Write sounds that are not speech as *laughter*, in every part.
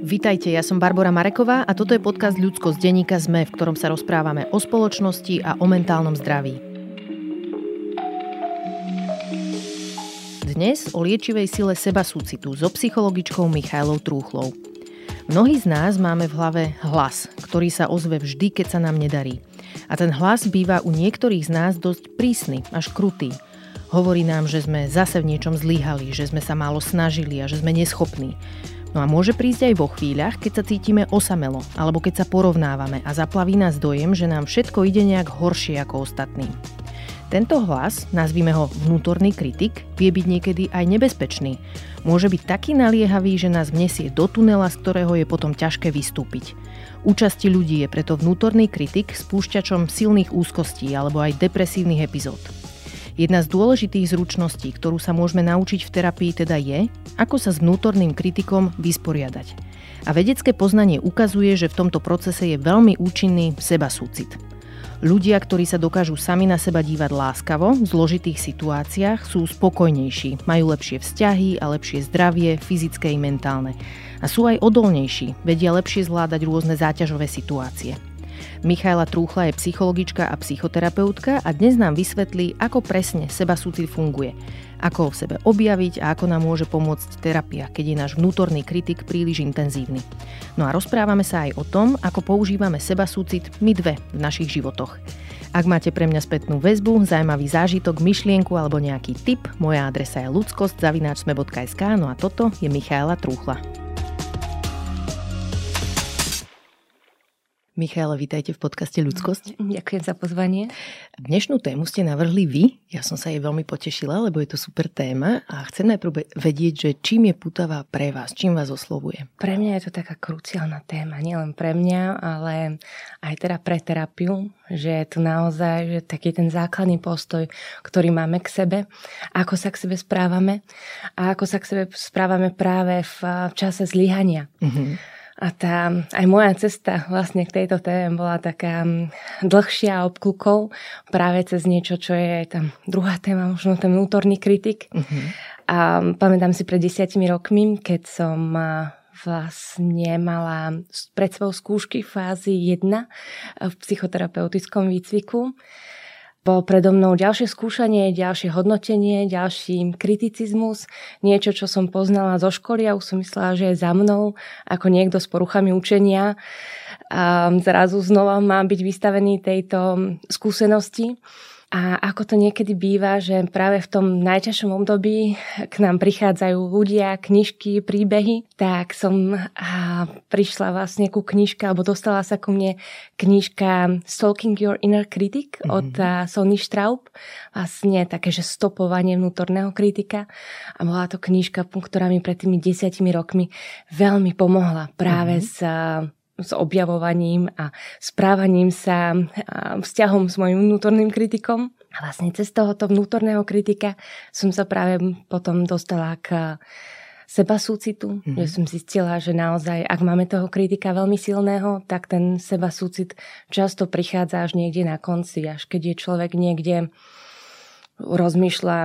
Vítajte, ja som Barbara Mareková a toto je podcast Ľudsko z denníka ZME, v ktorom sa rozprávame o spoločnosti a o mentálnom zdraví. Dnes o liečivej sile seba súcitu so psychologičkou Michailou Trúchlou. Mnohí z nás máme v hlave hlas, ktorý sa ozve vždy, keď sa nám nedarí. A ten hlas býva u niektorých z nás dosť prísny, až krutý. Hovorí nám, že sme zase v niečom zlyhali, že sme sa málo snažili a že sme neschopní. No a môže prísť aj vo chvíľach, keď sa cítime osamelo, alebo keď sa porovnávame a zaplaví nás dojem, že nám všetko ide nejak horšie ako ostatným. Tento hlas, nazvime ho vnútorný kritik, vie byť niekedy aj nebezpečný. Môže byť taký naliehavý, že nás vnesie do tunela, z ktorého je potom ťažké vystúpiť. Účasti ľudí je preto vnútorný kritik spúšťačom silných úzkostí alebo aj depresívnych epizód. Jedna z dôležitých zručností, ktorú sa môžeme naučiť v terapii teda je, ako sa s vnútorným kritikom vysporiadať. A vedecké poznanie ukazuje, že v tomto procese je veľmi účinný seba súcit. Ľudia, ktorí sa dokážu sami na seba dívať láskavo v zložitých situáciách, sú spokojnejší, majú lepšie vzťahy a lepšie zdravie, fyzické i mentálne. A sú aj odolnejší, vedia lepšie zvládať rôzne záťažové situácie. Michaela Trúchla je psychologička a psychoterapeutka a dnes nám vysvetlí, ako presne seba súcit funguje, ako ho v sebe objaviť a ako nám môže pomôcť terapia, keď je náš vnútorný kritik príliš intenzívny. No a rozprávame sa aj o tom, ako používame seba súcit my dve v našich životoch. Ak máte pre mňa spätnú väzbu, zaujímavý zážitok, myšlienku alebo nejaký tip, moja adresa je ludskost.sme.sk, no a toto je Michaela Trúchla. Michaela, vítajte v podcaste Ľudskosť. Ďakujem za pozvanie. Dnešnú tému ste navrhli vy. Ja som sa jej veľmi potešila, lebo je to super téma a chcem najprv vedieť, že čím je putavá pre vás, čím vás oslovuje. Pre mňa je to taká kruciálna téma, nielen pre mňa, ale aj teda pre terapiu, že je to naozaj že taký ten základný postoj, ktorý máme k sebe, ako sa k sebe správame a ako sa k sebe správame práve v čase zlyhania. Mm-hmm a tá, aj moja cesta vlastne k tejto téme bola taká mm, dlhšia obklukov práve cez niečo, čo je tam druhá téma, možno ten vnútorný kritik. Uh-huh. A pamätám si pred desiatimi rokmi, keď som vlastne mala pred sebou skúšky fázy 1 v psychoterapeutickom výcviku bol predo mnou ďalšie skúšanie, ďalšie hodnotenie, ďalší kriticizmus, niečo, čo som poznala zo školy a už som myslela, že je za mnou ako niekto s poruchami učenia a zrazu znova mám byť vystavený tejto skúsenosti. A ako to niekedy býva, že práve v tom najťažšom období k nám prichádzajú ľudia, knižky, príbehy, tak som prišla vlastne ku knižka, alebo dostala sa ku mne knižka Stalking Your Inner Critic mm-hmm. od Sony Straub. Vlastne také, že stopovanie vnútorného kritika. A bola to knižka, ktorá mi pred tými desiatimi rokmi veľmi pomohla práve mm-hmm. s s objavovaním a správaním sa a vzťahom s mojim vnútorným kritikom. A vlastne cez tohoto vnútorného kritika som sa práve potom dostala k seba súcitu, mm-hmm. že som zistila, že naozaj, ak máme toho kritika veľmi silného, tak ten seba súcit často prichádza až niekde na konci, až keď je človek niekde rozmýšľa,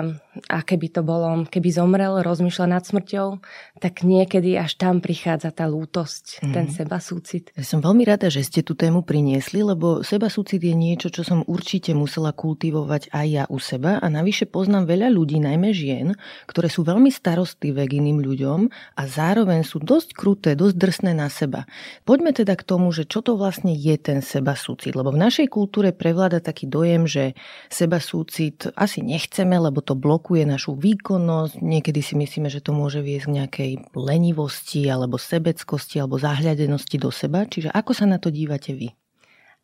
aké by to bolo, keby zomrel, rozmýšľa nad smrťou, tak niekedy až tam prichádza tá lútosť, mm. ten seba súcit. Ja som veľmi rada, že ste tú tému priniesli, lebo seba súcit je niečo, čo som určite musela kultivovať aj ja u seba a navyše poznám veľa ľudí, najmä žien, ktoré sú veľmi starostlivé k iným ľuďom a zároveň sú dosť kruté, dosť drsné na seba. Poďme teda k tomu, že čo to vlastne je ten seba súcit, lebo v našej kultúre prevláda taký dojem, že seba súcit asi nechceme, lebo to blokuje našu výkonnosť. Niekedy si myslíme, že to môže viesť k nejakej lenivosti alebo sebeckosti alebo zahľadenosti do seba. Čiže ako sa na to dívate vy?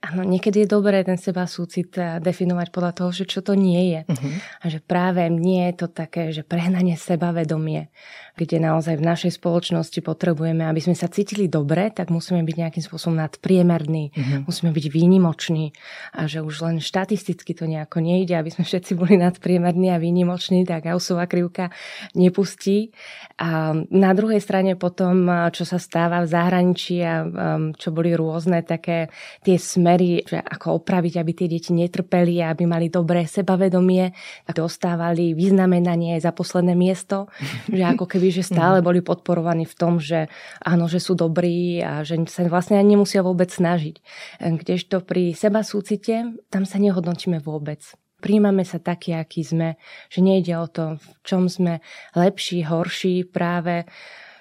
Áno, niekedy je dobré ten seba súcit eh, definovať podľa toho, že čo to nie je. Uh-huh. A že práve nie je to také, že prehnanie sebavedomie, kde naozaj v našej spoločnosti potrebujeme, aby sme sa cítili dobre, tak musíme byť nejakým spôsobom nadpriemerní, uh-huh. musíme byť výnimoční a že už len štatisticky to nejako nejde, aby sme všetci boli nadpriemerní a výnimoční, tak Gaussová krivka nepustí. A na druhej strane potom, eh, čo sa stáva v zahraničí a um, čo boli rôzne také tie sme smery, že ako opraviť, aby tie deti netrpeli, aby mali dobré sebavedomie, a dostávali vyznamenanie za posledné miesto, *laughs* že ako keby, že stále mhm. boli podporovaní v tom, že áno, že sú dobrí a že sa vlastne ani nemusia vôbec snažiť. Kdežto pri seba súcite, tam sa nehodnotíme vôbec príjmame sa taký, aký sme, že nejde o to, v čom sme lepší, horší, práve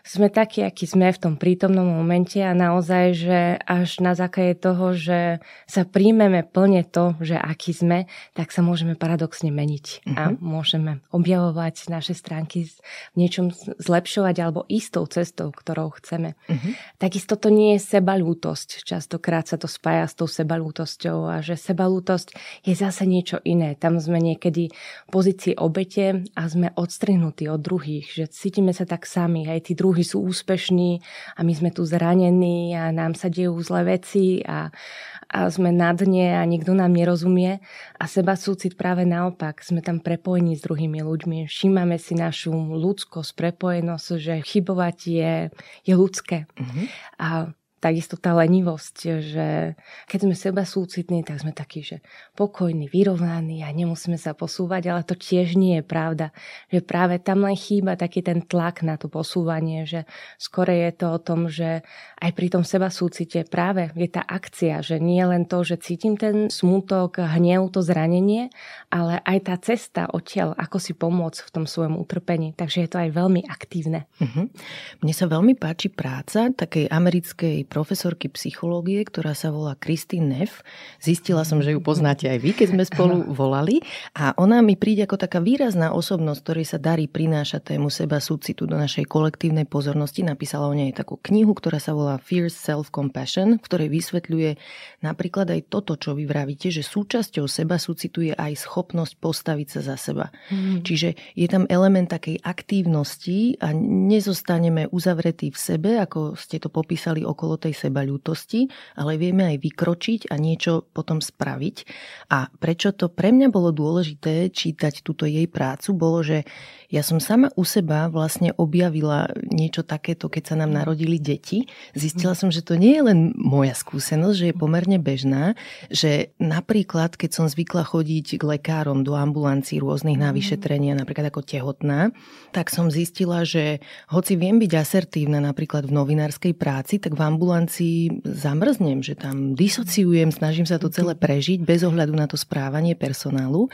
sme takí, akí sme v tom prítomnom momente a naozaj, že až na základe toho, že sa príjmeme plne to, že aký sme, tak sa môžeme paradoxne meniť uh-huh. a mhm. môžeme objavovať naše stránky v niečom zlepšovať alebo istou cestou, ktorou chceme. Uh-huh. Takisto to nie je sebalútosť. Častokrát sa to spája s tou sebalútosťou a že sebalútosť je zase niečo iné. Tam sme niekedy v pozícii obete a sme odstrihnutí od druhých, že cítime sa tak sami, aj tí druhí druhí sú úspešní a my sme tu zranení a nám sa dejú zlé veci a, a sme na dne a nikto nám nerozumie. A seba súcit práve naopak, sme tam prepojení s druhými ľuďmi. Všímame si našu ľudskosť, prepojenosť, že chybovať je, je ľudské. Mm-hmm. A takisto tá lenivosť, že keď sme seba súcitní, tak sme takí, že pokojní, vyrovnaní a nemusíme sa posúvať, ale to tiež nie je pravda. Že práve tam len chýba taký ten tlak na to posúvanie, že skore je to o tom, že aj pri tom seba súcite práve je tá akcia, že nie len to, že cítim ten smutok, hnev, to zranenie, ale aj tá cesta odtiaľ, ako si pomôcť v tom svojom utrpení. Takže je to aj veľmi aktívne. Uh-huh. Mne sa veľmi páči práca takej americkej profesorky psychológie, ktorá sa volá Christine Neff. Zistila som, že ju poznáte aj vy, keď sme spolu volali. A ona mi príde ako taká výrazná osobnosť, ktorej sa darí prinášať tému seba súcitu do našej kolektívnej pozornosti. Napísala o nej takú knihu, ktorá sa volá Fierce Self-Compassion, v ktorej vysvetľuje napríklad aj toto, čo vy vravíte, že súčasťou seba súcitu je aj schopnosť postaviť sa za seba. Mm. Čiže je tam element takej aktívnosti a nezostaneme uzavretí v sebe, ako ste to popísali okolo tej sebaľútosti, ale vieme aj vykročiť a niečo potom spraviť. A prečo to pre mňa bolo dôležité čítať túto jej prácu, bolo, že ja som sama u seba vlastne objavila niečo takéto, keď sa nám narodili deti. Zistila som, že to nie je len moja skúsenosť, že je pomerne bežná, že napríklad, keď som zvykla chodiť k lekárom do ambulancií rôznych na mhm. vyšetrenia, napríklad ako tehotná, tak som zistila, že hoci viem byť asertívna napríklad v novinárskej práci, tak v ambulancii zamrznem, že tam disociujem, snažím sa to celé prežiť bez ohľadu na to správanie personálu.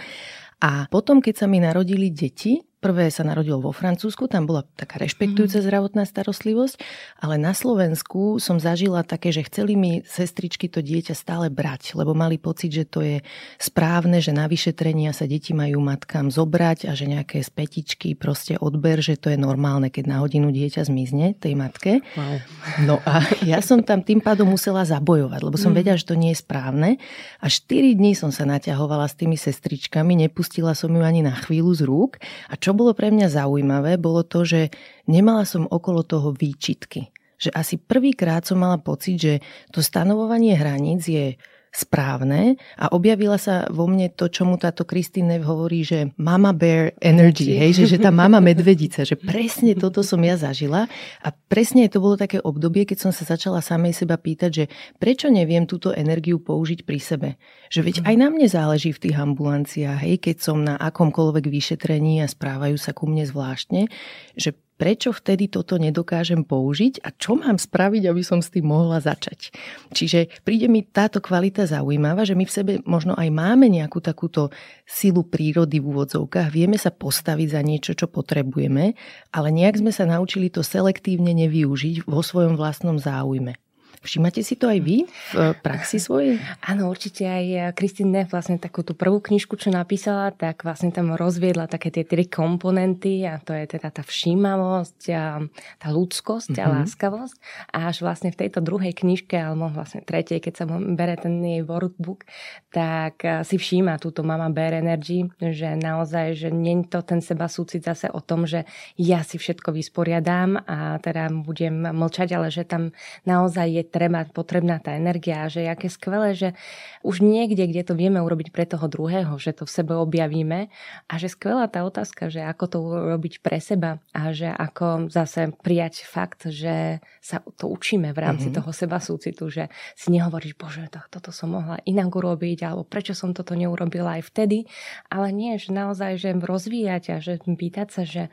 A potom, keď sa mi narodili deti, Prvé sa narodilo vo Francúzsku, tam bola taká rešpektujúca mhm. zdravotná starostlivosť, ale na Slovensku som zažila také, že chceli mi sestričky to dieťa stále brať, lebo mali pocit, že to je správne, že na vyšetrenia sa deti majú matkám zobrať a že nejaké spätičky proste odber, že to je normálne, keď na hodinu dieťa zmizne tej matke. Wow. No a ja som tam tým pádom musela zabojovať, lebo som mm. vedela, že to nie je správne. A 4 dní som sa naťahovala s tými sestričkami, nepustila som ju ani na chvíľu z rúk. A čo bolo pre mňa zaujímavé, bolo to, že nemala som okolo toho výčitky. Že asi prvýkrát som mala pocit, že to stanovovanie hraníc je správne a objavila sa vo mne to, čo mu táto Kristine hovorí, že mama bear energy, hej, že, že tá mama *laughs* medvedica, že presne toto som ja zažila a presne to bolo také obdobie, keď som sa začala samej seba pýtať, že prečo neviem túto energiu použiť pri sebe. Že veď aj na mne záleží v tých ambulanciách, hej, keď som na akomkoľvek vyšetrení a správajú sa ku mne zvláštne, že prečo vtedy toto nedokážem použiť a čo mám spraviť, aby som s tým mohla začať. Čiže príde mi táto kvalita zaujímavá, že my v sebe možno aj máme nejakú takúto silu prírody v úvodzovkách, vieme sa postaviť za niečo, čo potrebujeme, ale nejak sme sa naučili to selektívne nevyužiť vo svojom vlastnom záujme. Všímate si to aj vy v praxi svojej? *laughs* Áno, určite aj Kristín Neff vlastne takú tú prvú knižku, čo napísala, tak vlastne tam rozviedla také tie tri komponenty a to je teda tá všímavosť, a tá ľudskosť mm-hmm. a mhm. láskavosť. A až vlastne v tejto druhej knižke, alebo vlastne tretej, keď sa bere ten jej workbook, tak si všíma túto Mama Bear Energy, že naozaj, že nie je to ten seba súcit zase o tom, že ja si všetko vysporiadám a teda budem mlčať, ale že tam naozaj je treba, potrebná tá energia, že aké skvelé, že už niekde, kde to vieme urobiť pre toho druhého, že to v sebe objavíme a že skvelá tá otázka, že ako to urobiť pre seba a že ako zase prijať fakt, že sa to učíme v rámci mm-hmm. toho seba súcitu, že si nehovoríš, bože, tak toto som mohla inak urobiť, alebo prečo som toto neurobila aj vtedy, ale nie, že naozaj, že rozvíjať a že pýtať sa, že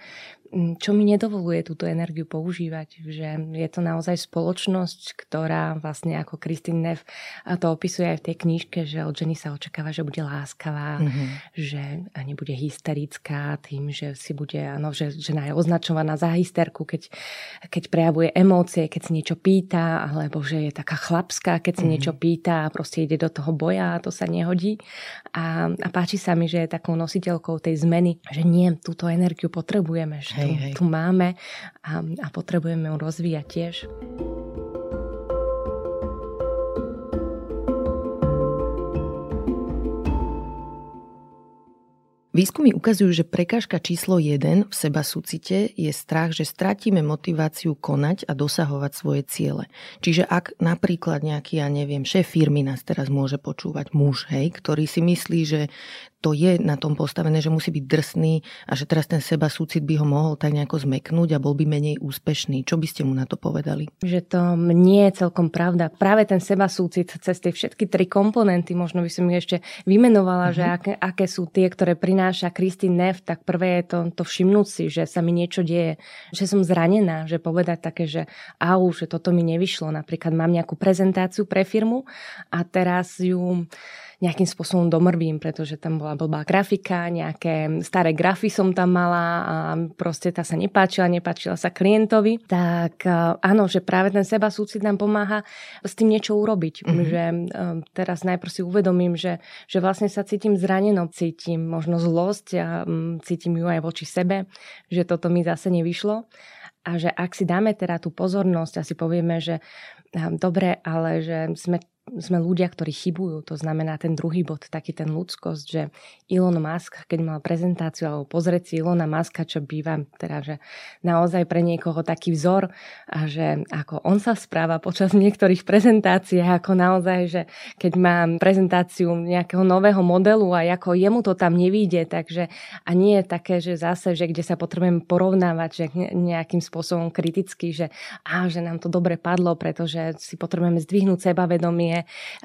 čo mi nedovoluje túto energiu používať. Že je to naozaj spoločnosť, ktorá vlastne ako Kristín Neff to opisuje aj v tej knižke, že od ženy sa očakáva, že bude láskavá, mm-hmm. že nebude hysterická tým, že si bude, ano, že žena je označovaná za hysterku, keď, keď prejavuje emócie, keď si niečo pýta, alebo že je taká chlapská, keď si mm-hmm. niečo pýta a proste ide do toho boja a to sa nehodí. A, a páči sa mi, že je takou nositeľkou tej zmeny, že nie, túto energiu potrebujeme, že hej, hej. tu máme a, a potrebujeme ju rozvíjať tiež. Výskumy ukazujú, že prekážka číslo 1 v seba súcite je strach, že stratíme motiváciu konať a dosahovať svoje ciele. Čiže ak napríklad nejaký, ja neviem, šéf firmy nás teraz môže počúvať muž, hej, ktorý si myslí, že to je na tom postavené, že musí byť drsný a že teraz ten seba súcit by ho mohol tak nejako zmeknúť a bol by menej úspešný. Čo by ste mu na to povedali? Že to nie je celkom pravda. Práve ten seba súcit cez tie všetky tri komponenty, možno by som ich ešte vymenovala, mm-hmm. že aké, aké sú tie, ktoré prináša Kristín Neff, tak prvé je to, to všimnúť si, že sa mi niečo deje, že som zranená, že povedať také, že au, že toto mi nevyšlo. Napríklad mám nejakú prezentáciu pre firmu a teraz ju nejakým spôsobom domrvím, pretože tam bola blbá grafika, nejaké staré grafy som tam mala a proste tá sa nepáčila, nepáčila sa klientovi. Tak e, áno, že práve ten seba súcit nám pomáha s tým niečo urobiť. Mm-hmm. Že e, teraz najprv si uvedomím, že, že vlastne sa cítim zraneno, cítim možno zlosť a cítim ju aj voči sebe, že toto mi zase nevyšlo a že ak si dáme teda tú pozornosť a si povieme, že e, dobre, ale že sme sme ľudia, ktorí chybujú. To znamená ten druhý bod, taký ten ľudskosť, že Elon Musk, keď mal prezentáciu alebo pozrieť si Elona Muska, čo býva teda, že naozaj pre niekoho taký vzor a že ako on sa správa počas niektorých prezentácií, ako naozaj, že keď mám prezentáciu nejakého nového modelu a ako jemu to tam nevíde, takže a nie je také, že zase, že kde sa potrebujem porovnávať, že nejakým spôsobom kriticky, že, á, že nám to dobre padlo, pretože si potrebujeme zdvihnúť sebavedomie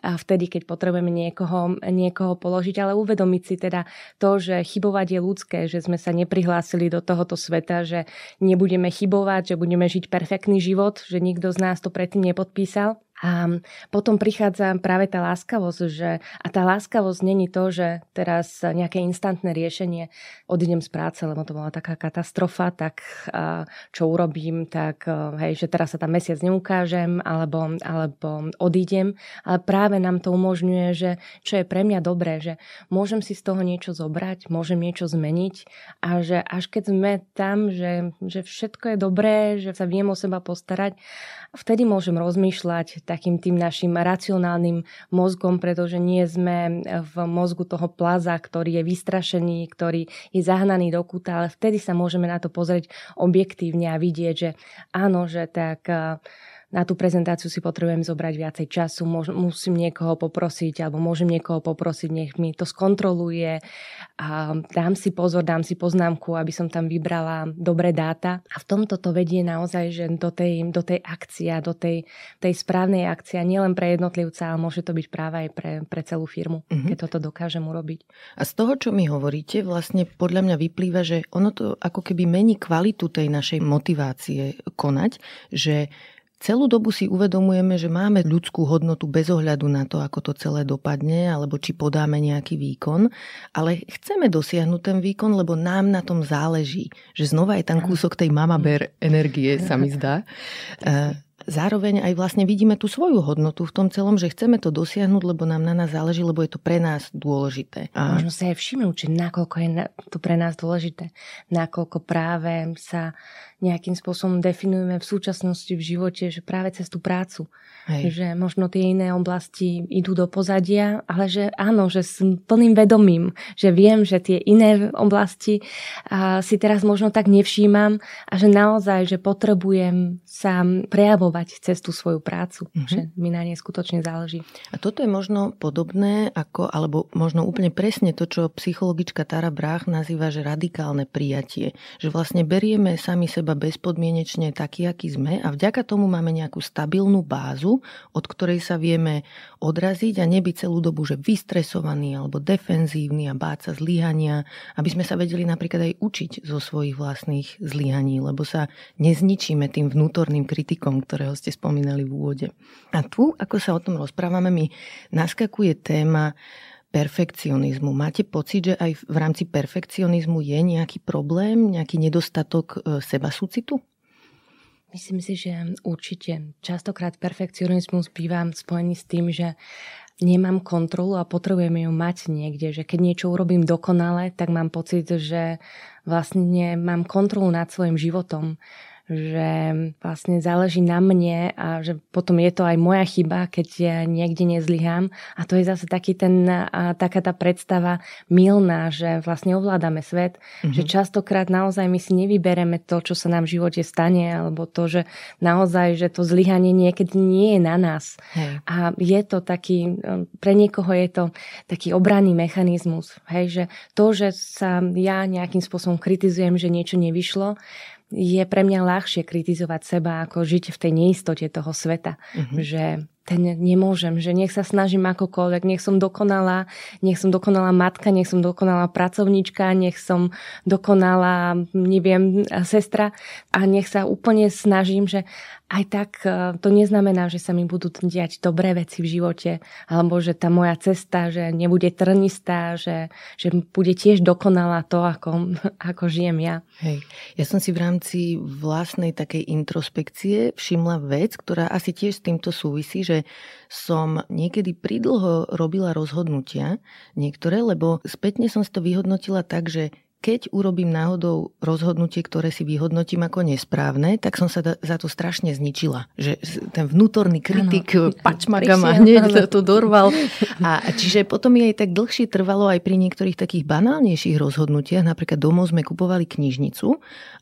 a vtedy, keď potrebujeme niekoho, niekoho položiť, ale uvedomiť si teda to, že chybovať je ľudské, že sme sa neprihlásili do tohoto sveta, že nebudeme chybovať, že budeme žiť perfektný život, že nikto z nás to predtým nepodpísal a potom prichádza práve tá láskavosť, že, a tá láskavosť není to, že teraz nejaké instantné riešenie, odídem z práce, lebo to bola taká katastrofa, tak čo urobím, tak hej, že teraz sa tam mesiac neukážem, alebo, alebo odídem, ale práve nám to umožňuje, že čo je pre mňa dobré, že môžem si z toho niečo zobrať, môžem niečo zmeniť. A že až keď sme tam, že, že všetko je dobré, že sa viem o seba postarať, vtedy môžem rozmýšľať takým tým našim racionálnym mozgom, pretože nie sme v mozgu toho plaza, ktorý je vystrašený, ktorý je zahnaný do kúta, ale vtedy sa môžeme na to pozrieť objektívne a vidieť, že áno, že tak na tú prezentáciu si potrebujem zobrať viacej času, musím niekoho poprosiť alebo môžem niekoho poprosiť, nech mi to skontroluje a dám si pozor, dám si poznámku, aby som tam vybrala dobré dáta. A v tomto to vedie naozaj že do tej, do tej akcie, do tej, tej správnej akcie, nielen pre jednotlivca, ale môže to byť práve aj pre, pre celú firmu, mm-hmm. keď toto dokážem urobiť. A z toho, čo mi hovoríte, vlastne podľa mňa vyplýva, že ono to ako keby mení kvalitu tej našej motivácie konať, že Celú dobu si uvedomujeme, že máme ľudskú hodnotu bez ohľadu na to, ako to celé dopadne, alebo či podáme nejaký výkon, ale chceme dosiahnuť ten výkon, lebo nám na tom záleží. Že znova je tam kúsok tej mama bear energie, sa mi zdá. *laughs* E, zároveň aj vlastne vidíme tú svoju hodnotu v tom celom, že chceme to dosiahnuť, lebo nám na nás záleží, lebo je to pre nás dôležité. A... Možno sa aj všimnúť, že nakoľko je to pre nás dôležité. Nakoľko práve sa nejakým spôsobom definujeme v súčasnosti v živote, že práve cez tú prácu. Hej. Že možno tie iné oblasti idú do pozadia, ale že áno, že s plným vedomím, že viem, že tie iné oblasti a, si teraz možno tak nevšímam a že naozaj, že potrebujem sa prejavovať milovať cestu svoju prácu, mm-hmm. že mi na nej skutočne záleží. A toto je možno podobné ako, alebo možno úplne presne to, čo psychologička Tara Brach nazýva, že radikálne prijatie. Že vlastne berieme sami seba bezpodmienečne taký, aký sme a vďaka tomu máme nejakú stabilnú bázu, od ktorej sa vieme odraziť a nebyť celú dobu, že vystresovaný alebo defenzívny a báť sa zlyhania, aby sme sa vedeli napríklad aj učiť zo svojich vlastných zlyhaní, lebo sa nezničíme tým vnútorným kritikom, ktorého ste spomínali v úvode. A tu, ako sa o tom rozprávame, mi naskakuje téma perfekcionizmu. Máte pocit, že aj v rámci perfekcionizmu je nejaký problém, nejaký nedostatok e, seba súcitu? Myslím si, že určite. Častokrát perfekcionizmus býva spojený s tým, že nemám kontrolu a potrebujem ju mať niekde, že keď niečo urobím dokonale, tak mám pocit, že vlastne mám kontrolu nad svojim životom že vlastne záleží na mne a že potom je to aj moja chyba, keď ja niekde nezlyhám. A to je zase taký ten, taká tá predstava milná, že vlastne ovládame svet, mm-hmm. že častokrát naozaj my si nevybereme to, čo sa nám v živote stane, alebo to, že naozaj, že to zlyhanie niekedy nie je na nás. Hej. A je to taký, pre niekoho je to taký obranný mechanizmus. Hej, že to, že sa ja nejakým spôsobom kritizujem, že niečo nevyšlo, je pre mňa ľahšie kritizovať seba, ako žiť v tej neistote toho sveta. Mm-hmm. Že ten nemôžem, že nech sa snažím akokoľvek, nech som dokonalá, nech som dokonalá matka, nech som dokonalá pracovníčka, nech som dokonalá, neviem, sestra a nech sa úplne snažím, že aj tak e, to neznamená, že sa mi budú diať dobré veci v živote, alebo že tá moja cesta, že nebude trnistá, že, že bude tiež dokonalá to, ako, *laughs* ako žijem ja. Hej. Ja som si v rámci vlastnej takej introspekcie všimla vec, ktorá asi tiež s týmto súvisí, že som niekedy pridlho robila rozhodnutia niektoré, lebo spätne som si to vyhodnotila tak, že keď urobím náhodou rozhodnutie, ktoré si vyhodnotím ako nesprávne, tak som sa za to strašne zničila. Že ten vnútorný kritik *laughs* pačmaga ma hneď to dorval. *laughs* A čiže potom aj tak dlhšie trvalo aj pri niektorých takých banálnejších rozhodnutiach. Napríklad domov sme kupovali knižnicu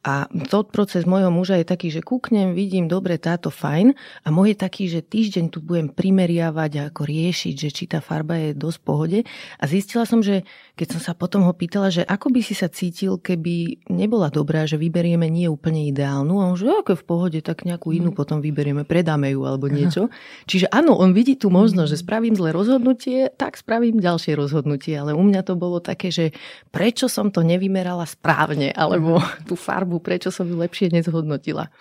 a to proces mojho muža je taký, že kúknem, vidím, dobre, táto fajn a môj je taký, že týždeň tu budem primeriavať a ako riešiť, že či tá farba je dosť pohode. A zistila som, že keď som sa potom ho pýtala, že ako by si sa cítil, keby nebola dobrá, že vyberieme nie úplne ideálnu a on že ako v pohode, tak nejakú inú mm. potom vyberieme, predáme ju alebo niečo. Aha. Čiže áno, on vidí tú možnosť, že spravím zlé rozhodnutie, tak spravím ďalšie rozhodnutie, ale u mňa to bolo také, že prečo som to nevymerala správne, alebo tú farbu, prečo som ju lepšie nezhodnotila.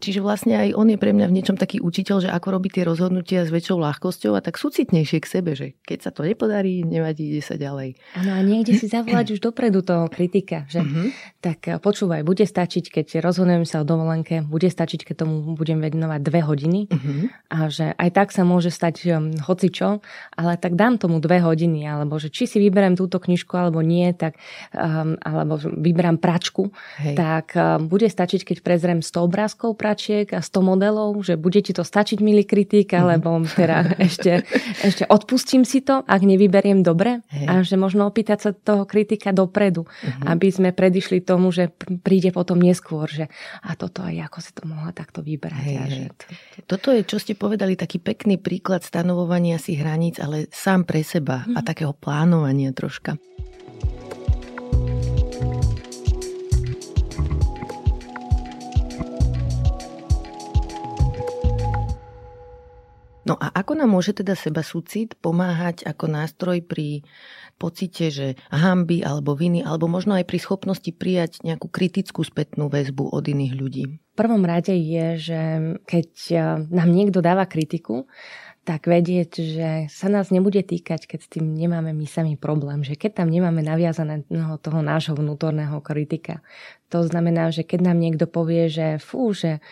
Čiže vlastne aj on je pre mňa v niečom taký učiteľ, že ako robiť tie rozhodnutia s väčšou ľahkosťou a tak súcitnejšie k sebe, že keď sa to nepodarí, nevadí, ide sa ďalej. Áno a niekde si zavolať už dopredu toho kritika, že uh-huh. tak eh, počúvaj, bude stačiť, keď rozhodnem sa o dovolenke, bude stačiť, keď tomu budem venovať dve hodiny uh-huh. a že aj tak sa môže stať um, hocičo, ale tak dám tomu dve hodiny, alebo že či si vyberiem túto knižku alebo nie, tak um, alebo vyberám pračku, Hej. tak um, bude stačiť, keď prezriem 100 obrázkov pračiek a 100 modelov, že bude ti to stačiť, milý kritik, mhm. alebo teda ešte, ešte odpustím si to, ak nevyberiem dobre Hej. a že možno opýtať sa toho kritika dopredu, uh-huh. aby sme predišli tomu, že príde potom neskôr, že a toto aj ako si to mohla takto vybrať. Hej, a že to, to... Toto je, čo ste povedali, taký pekný príklad stanovovania si hraníc, ale sám pre seba uh-huh. a mhm. takého plánovania troška. No a ako nám môže teda seba súcit pomáhať ako nástroj pri pocite, že hamby alebo viny, alebo možno aj pri schopnosti prijať nejakú kritickú spätnú väzbu od iných ľudí? V prvom rade je, že keď e, nám niekto dáva kritiku, tak vedieť, že sa nás nebude týkať, keď s tým nemáme my sami problém. Že keď tam nemáme naviazané toho nášho vnútorného kritika. To znamená, že keď nám niekto povie, že fú, že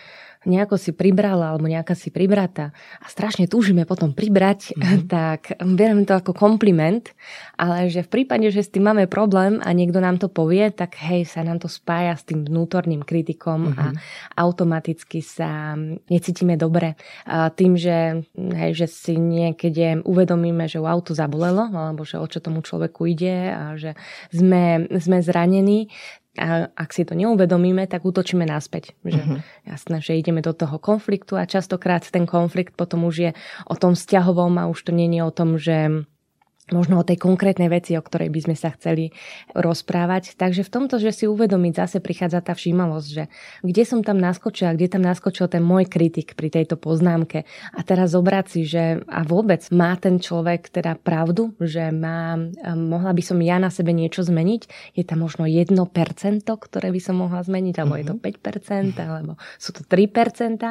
nejako si pribrala alebo nejaká si pribrata a strašne túžime potom pribrať, mm-hmm. *laughs* tak beriem to ako kompliment, ale že v prípade, že s tým máme problém a niekto nám to povie, tak hej, sa nám to spája s tým vnútorným kritikom mm-hmm. a mhm. automaticky sa necítime dobre. A tým, že, hej, že si niekedy uvedomíme, že u auto zabolelo, alebo že o čo tomu človeku ide a že sme, sme zranení, A ak si to neuvedomíme, tak útočíme naspäť. Že, uh-huh. Jasné, že ideme do toho konfliktu a častokrát ten konflikt potom už je o tom vzťahovom a už to nie je o tom, že možno o tej konkrétnej veci, o ktorej by sme sa chceli rozprávať. Takže v tomto, že si uvedomiť, zase prichádza tá všímavosť, že kde som tam naskočila, kde tam naskočil ten môj kritik pri tejto poznámke a teraz zobrať si, že a vôbec má ten človek teda pravdu, že má, mohla by som ja na sebe niečo zmeniť, je tam možno 1%, ktoré by som mohla zmeniť, alebo je to 5%, mhm. alebo sú to 3%.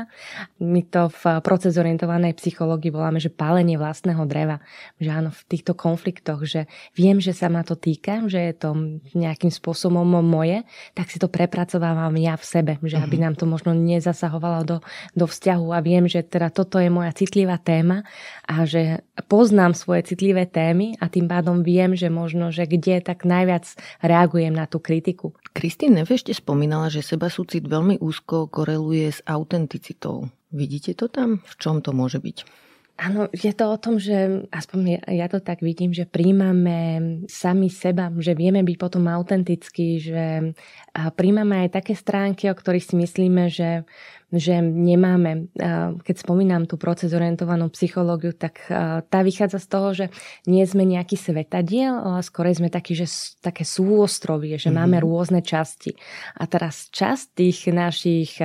My to v proces orientovanej psychológii voláme, že pálenie vlastného dreva. Že áno, v týchto konfliktoch, že viem, že sa ma to týka, že je to nejakým spôsobom moje, tak si to prepracovávam ja v sebe, že aby mhm. nám to možno nezasahovalo do, do vzťahu a viem, že teda toto je moja citlivá téma a že poznám svoje citlivé témy a tým pádom viem, že možno, že kde tak najviac reagujem na tú kritiku. Kristýn Neve ešte spomínala, že seba súcit veľmi úzko koreluje s autenticitou. Vidíte to tam? V čom to môže byť? Áno, je to o tom, že aspoň ja, ja to tak vidím, že príjmame sami seba, že vieme byť potom autentickí, že príjmame aj také stránky, o ktorých si myslíme, že že nemáme, keď spomínam tú proces orientovanú psychológiu, tak tá vychádza z toho, že nie sme nejaký svetadiel, ale skôr sme takí, že také súostrovie, že mm-hmm. máme rôzne časti. A teraz časť tých našich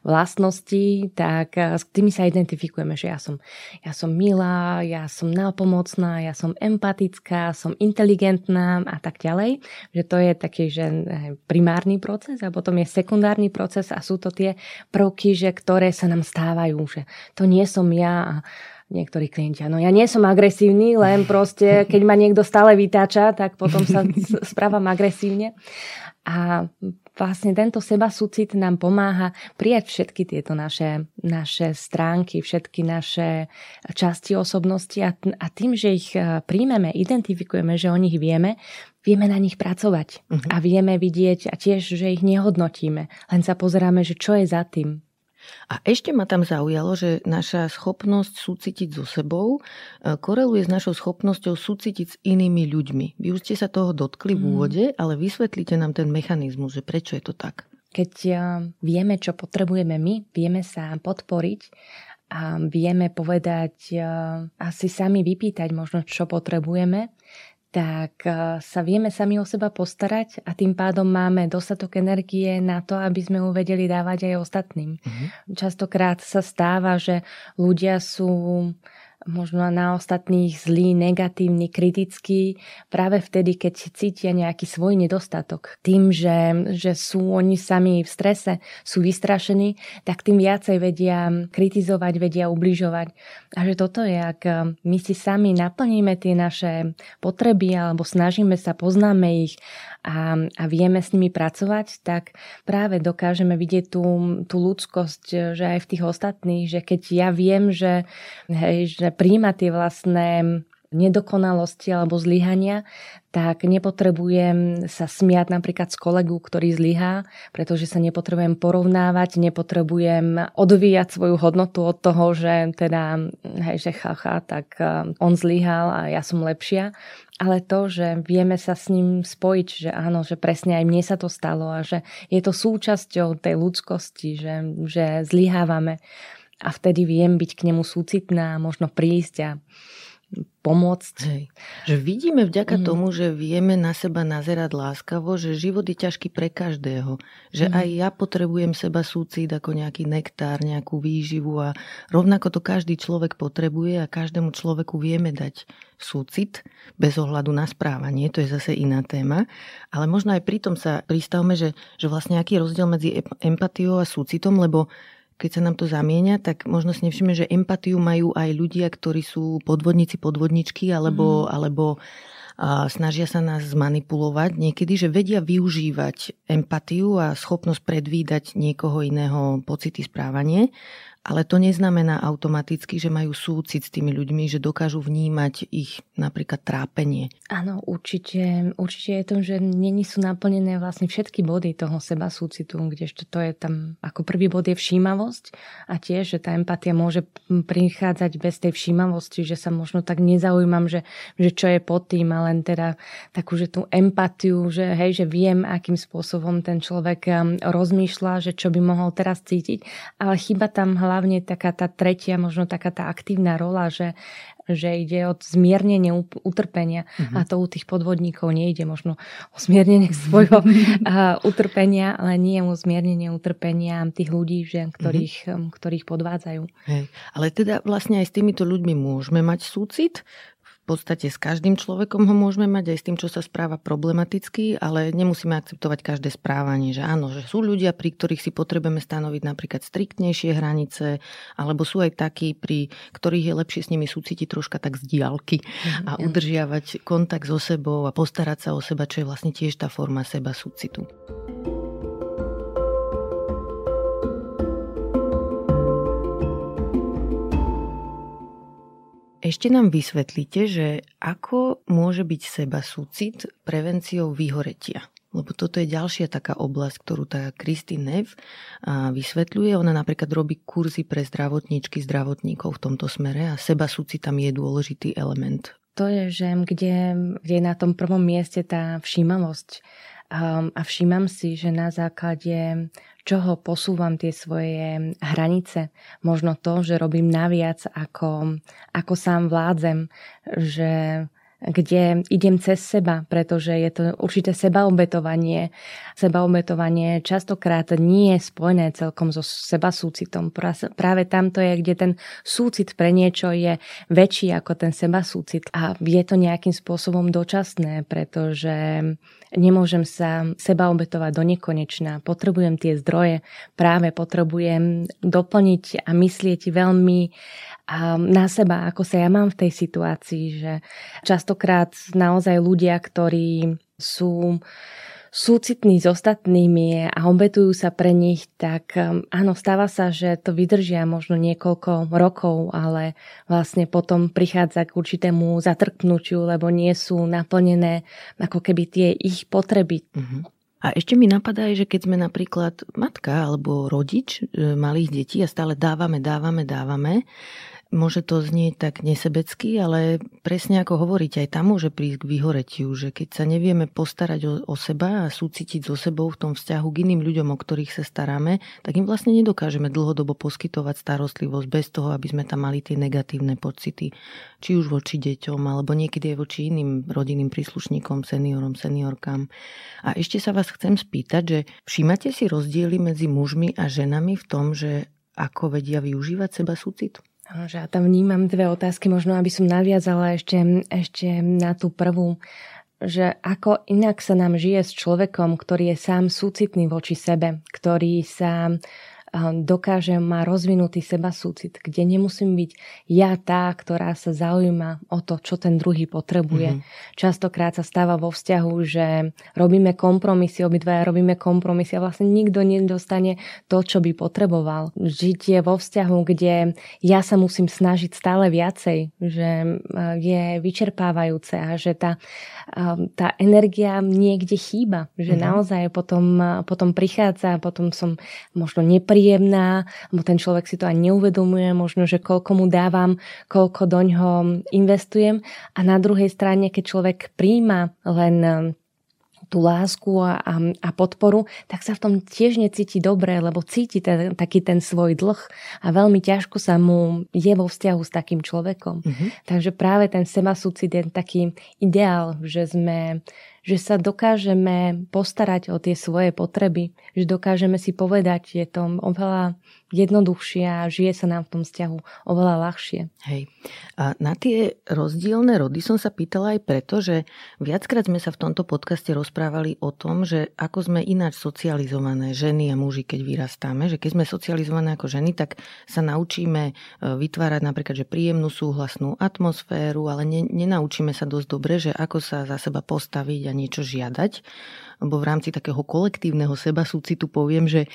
vlastností, tak s tými sa identifikujeme, že ja som, ja som milá, ja som nápomocná, ja som empatická, som inteligentná a tak ďalej. Že to je taký, že primárny proces a potom je sekundárny proces a sú to tie prv prvky, že ktoré sa nám stávajú, že to nie som ja a niektorí klienti, no ja nie som agresívny, len proste, keď ma niekto stále vytáča, tak potom sa správam agresívne. A vlastne tento seba súcit nám pomáha prijať všetky tieto naše, naše stránky, všetky naše časti osobnosti a, a tým, že ich e, príjmeme, identifikujeme, že o nich vieme, vieme na nich pracovať uh-huh. a vieme vidieť a tiež, že ich nehodnotíme. Len sa pozeráme, že čo je za tým. A ešte ma tam zaujalo, že naša schopnosť súcitiť so sebou e, koreluje s našou schopnosťou súcitiť s inými ľuďmi. Vy už ste sa toho dotkli v mhm. úvode, ale vysvetlite nám ten mechanizmus, že prečo je to tak. Keď e, vieme, čo potrebujeme my, vieme sa podporiť a vieme povedať, e, asi sami vypýtať možno, čo potrebujeme, tak eh, sa vieme sami o seba postarať a tým pádom máme dostatok energie na to, aby sme ho vedeli dávať aj ostatným. Mm-hmm. Častokrát sa stáva, že ľudia sú možno na ostatných zlý, negatívny, kritický práve vtedy, keď cítia nejaký svoj nedostatok. Tým, že, že sú oni sami v strese, sú vystrašení, tak tým viacej vedia kritizovať, vedia ubližovať. A že toto je, ak my si sami naplníme tie naše potreby alebo snažíme sa, poznáme ich a, a vieme s nimi pracovať, tak práve dokážeme vidieť tú, tú ľudskosť, že aj v tých ostatných, že keď ja viem, že, hej, že príjma tie vlastné nedokonalosti alebo zlyhania, tak nepotrebujem sa smiať napríklad z kolegu, ktorý zlyhá, pretože sa nepotrebujem porovnávať, nepotrebujem odvíjať svoju hodnotu od toho, že teda, hej, že chacha, tak eh, on zlyhal a ja som lepšia. Ale to, že vieme sa s ním spojiť, že áno, že presne aj mne sa to stalo a že je to súčasťou tej ľudskosti, že, že zlyhávame a vtedy viem byť k nemu súcitná, možno prísť a pomôcť. Hej. Že vidíme vďaka mm. tomu, že vieme na seba nazerať láskavo, že život je ťažký pre každého. Že mm. aj ja potrebujem seba súcit ako nejaký nektár, nejakú výživu a rovnako to každý človek potrebuje a každému človeku vieme dať súcit bez ohľadu na správanie. To je zase iná téma. Ale možno aj pri tom sa pristavme, že, že vlastne aký je rozdiel medzi empatiou a súcitom, lebo keď sa nám to zamieňa, tak možno si nevšimne, že empatiu majú aj ľudia, ktorí sú podvodníci, podvodničky, alebo, mm. alebo a snažia sa nás zmanipulovať niekedy, že vedia využívať empatiu a schopnosť predvídať niekoho iného pocity, správanie. Ale to neznamená automaticky, že majú súcit s tými ľuďmi, že dokážu vnímať ich napríklad trápenie. Áno, určite, určite je to, že není sú naplnené vlastne všetky body toho seba súcitu, kdežto to je tam, ako prvý bod je všímavosť a tiež, že tá empatia môže prichádzať bez tej všímavosti, že sa možno tak nezaujímam, že, že čo je pod tým, a len teda takú, že tú empatiu, že hej, že viem, akým spôsobom ten človek um, rozmýšľa, že čo by mohol teraz cítiť, ale chyba tam hlavne hlavne taká tá tretia, možno taká tá aktívna rola, že, že ide o zmiernenie utrpenia uh-huh. a to u tých podvodníkov nejde možno o zmiernenie *laughs* svojho *laughs* utrpenia, ale nie o zmiernenie utrpenia tých ľudí, že, ktorých, uh-huh. ktorých podvádzajú. Hej. Ale teda vlastne aj s týmito ľuďmi môžeme mať súcit, podstate s každým človekom ho môžeme mať, aj s tým, čo sa správa problematicky, ale nemusíme akceptovať každé správanie, že áno, že sú ľudia, pri ktorých si potrebujeme stanoviť napríklad striktnejšie hranice, alebo sú aj takí, pri ktorých je lepšie s nimi súcitiť troška tak z diálky mhm, a udržiavať kontakt so sebou a postarať sa o seba, čo je vlastne tiež tá forma seba súcitu. Ešte nám vysvetlíte, že ako môže byť seba súcit prevenciou vyhoretia. Lebo toto je ďalšia taká oblasť, ktorú tá Kristy Nev vysvetľuje. Ona napríklad robí kurzy pre zdravotníčky, zdravotníkov v tomto smere a seba súcit tam je dôležitý element. To je, že kde, kde je na tom prvom mieste tá všímavosť. A všímam si, že na základe čoho posúvam tie svoje hranice. Možno to, že robím naviac, ako, ako sám vládzem, že kde idem cez seba, pretože je to určité sebaobetovanie. Sebaobetovanie častokrát nie je spojené celkom so seba súcitom. Práve tamto je, kde ten súcit pre niečo je väčší ako ten seba súcit. A je to nejakým spôsobom dočasné, pretože nemôžem sa seba obetovať do nekonečna. Potrebujem tie zdroje, práve potrebujem doplniť a myslieť veľmi na seba, ako sa ja mám v tej situácii, že častokrát naozaj ľudia, ktorí sú súcitní s ostatnými a obetujú sa pre nich, tak um, áno, stáva sa, že to vydržia možno niekoľko rokov, ale vlastne potom prichádza k určitému zatrknutiu, lebo nie sú naplnené ako keby tie ich potreby. Uh-huh. A ešte mi napadá, že keď sme napríklad matka alebo rodič e, malých detí a stále dávame, dávame, dávame, Môže to znieť tak nesebecky, ale presne ako hovoríte, aj tam môže prísť k vyhoretiu, že keď sa nevieme postarať o, o seba a súcitiť so sebou v tom vzťahu k iným ľuďom, o ktorých sa staráme, tak im vlastne nedokážeme dlhodobo poskytovať starostlivosť bez toho, aby sme tam mali tie negatívne pocity. Či už voči deťom, alebo niekedy aj voči iným rodinným príslušníkom, seniorom, seniorkám. A ešte sa vás chcem spýtať, že všímate si rozdiely medzi mužmi a ženami v tom, že ako vedia využívať seba súcit? Že ja tam vnímam dve otázky, možno aby som naviazala ešte, ešte na tú prvú že ako inak sa nám žije s človekom, ktorý je sám súcitný voči sebe, ktorý sa dokáže má rozvinutý seba súcit, kde nemusím byť ja tá, ktorá sa zaujíma o to, čo ten druhý potrebuje. Mm-hmm. Častokrát sa stáva vo vzťahu, že robíme kompromisy, obidvaja robíme kompromisy a vlastne nikto nedostane to, čo by potreboval. Žitie vo vzťahu, kde ja sa musím snažiť stále viacej, že je vyčerpávajúce a že tá, tá energia niekde chýba, že mm-hmm. naozaj potom, potom prichádza, potom som možno neprí príjemná, lebo ten človek si to ani neuvedomuje, možno, že koľko mu dávam, koľko doňho investujem. A na druhej strane, keď človek príjma len um, tú lásku a, a, a podporu, tak sa v tom tiež necíti dobre, lebo cíti ten, taký ten svoj dlh a veľmi ťažko sa mu je vo vzťahu s takým človekom. Mm-hmm. Takže práve ten seba súcit je taký ideál, že sme že sa dokážeme postarať o tie svoje potreby, že dokážeme si povedať, je to oveľa jednoduchšie a žije sa nám v tom vzťahu oveľa ľahšie. Hej. A na tie rozdielne rody som sa pýtala aj preto, že viackrát sme sa v tomto podcaste rozprávali o tom, že ako sme ináč socializované ženy a muži, keď vyrastáme, že keď sme socializované ako ženy, tak sa naučíme e, vytvárať napríklad že príjemnú súhlasnú atmosféru, ale ne, nenaučíme sa dosť dobre, že ako sa za seba postaviť a niečo žiadať. Lebo v rámci takého kolektívneho seba súcitu poviem, že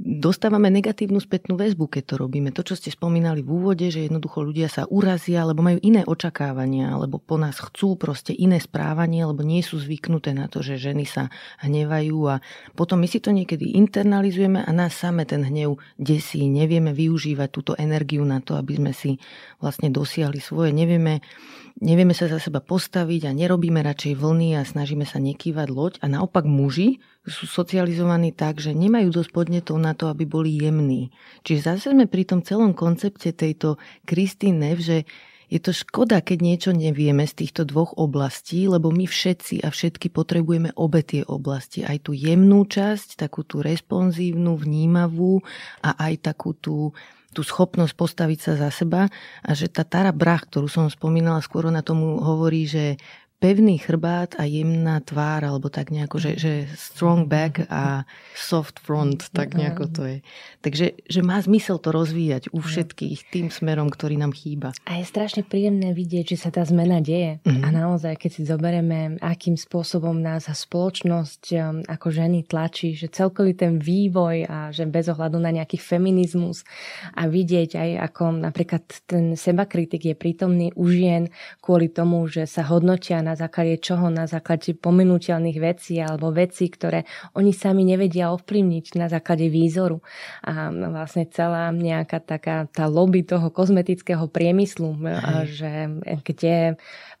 dostávame negatívnu spätnú väzbu, keď to robíme. To, čo ste spomínali v úvode, že jednoducho ľudia sa urazia, alebo majú iné očakávania, alebo po nás chcú proste iné správanie, alebo nie sú zvyknuté na to, že ženy sa hnevajú a potom my si to niekedy internalizujeme a nás same ten hnev desí. Nevieme využívať túto energiu na to, aby sme si vlastne dosiahli svoje. Nevieme, nevieme sa za seba postaviť a nerobíme radšej vlny a snažíme sa nekývať loď. A naopak muži sú socializovaní tak, že nemajú dosť podnetov na to, aby boli jemní. Čiže zase sme pri tom celom koncepte tejto Kristín Nev, že je to škoda, keď niečo nevieme z týchto dvoch oblastí, lebo my všetci a všetky potrebujeme obe tie oblasti. Aj tú jemnú časť, takú tú responsívnu, vnímavú a aj takú tú tú schopnosť postaviť sa za seba a že tá Tara Brach, ktorú som spomínala skôr, na tomu hovorí, že pevný chrbát a jemná tvár, alebo tak nejako, že, že strong back a soft front, tak nejako to je. Takže že má zmysel to rozvíjať u všetkých tým smerom, ktorý nám chýba. A je strašne príjemné vidieť, že sa tá zmena deje. Mm-hmm. A naozaj, keď si zoberieme, akým spôsobom nás a spoločnosť um, ako ženy tlačí, že celkový ten vývoj a že bez ohľadu na nejaký feminizmus a vidieť aj ako napríklad ten sebakritik je prítomný u žien kvôli tomu, že sa hodnotia na základe čoho, na základe pomenuteľných vecí alebo vecí, ktoré oni sami nevedia ovplyvniť na základe výzoru. A vlastne celá nejaká taká tá lobby toho kozmetického priemyslu, Hej. že kde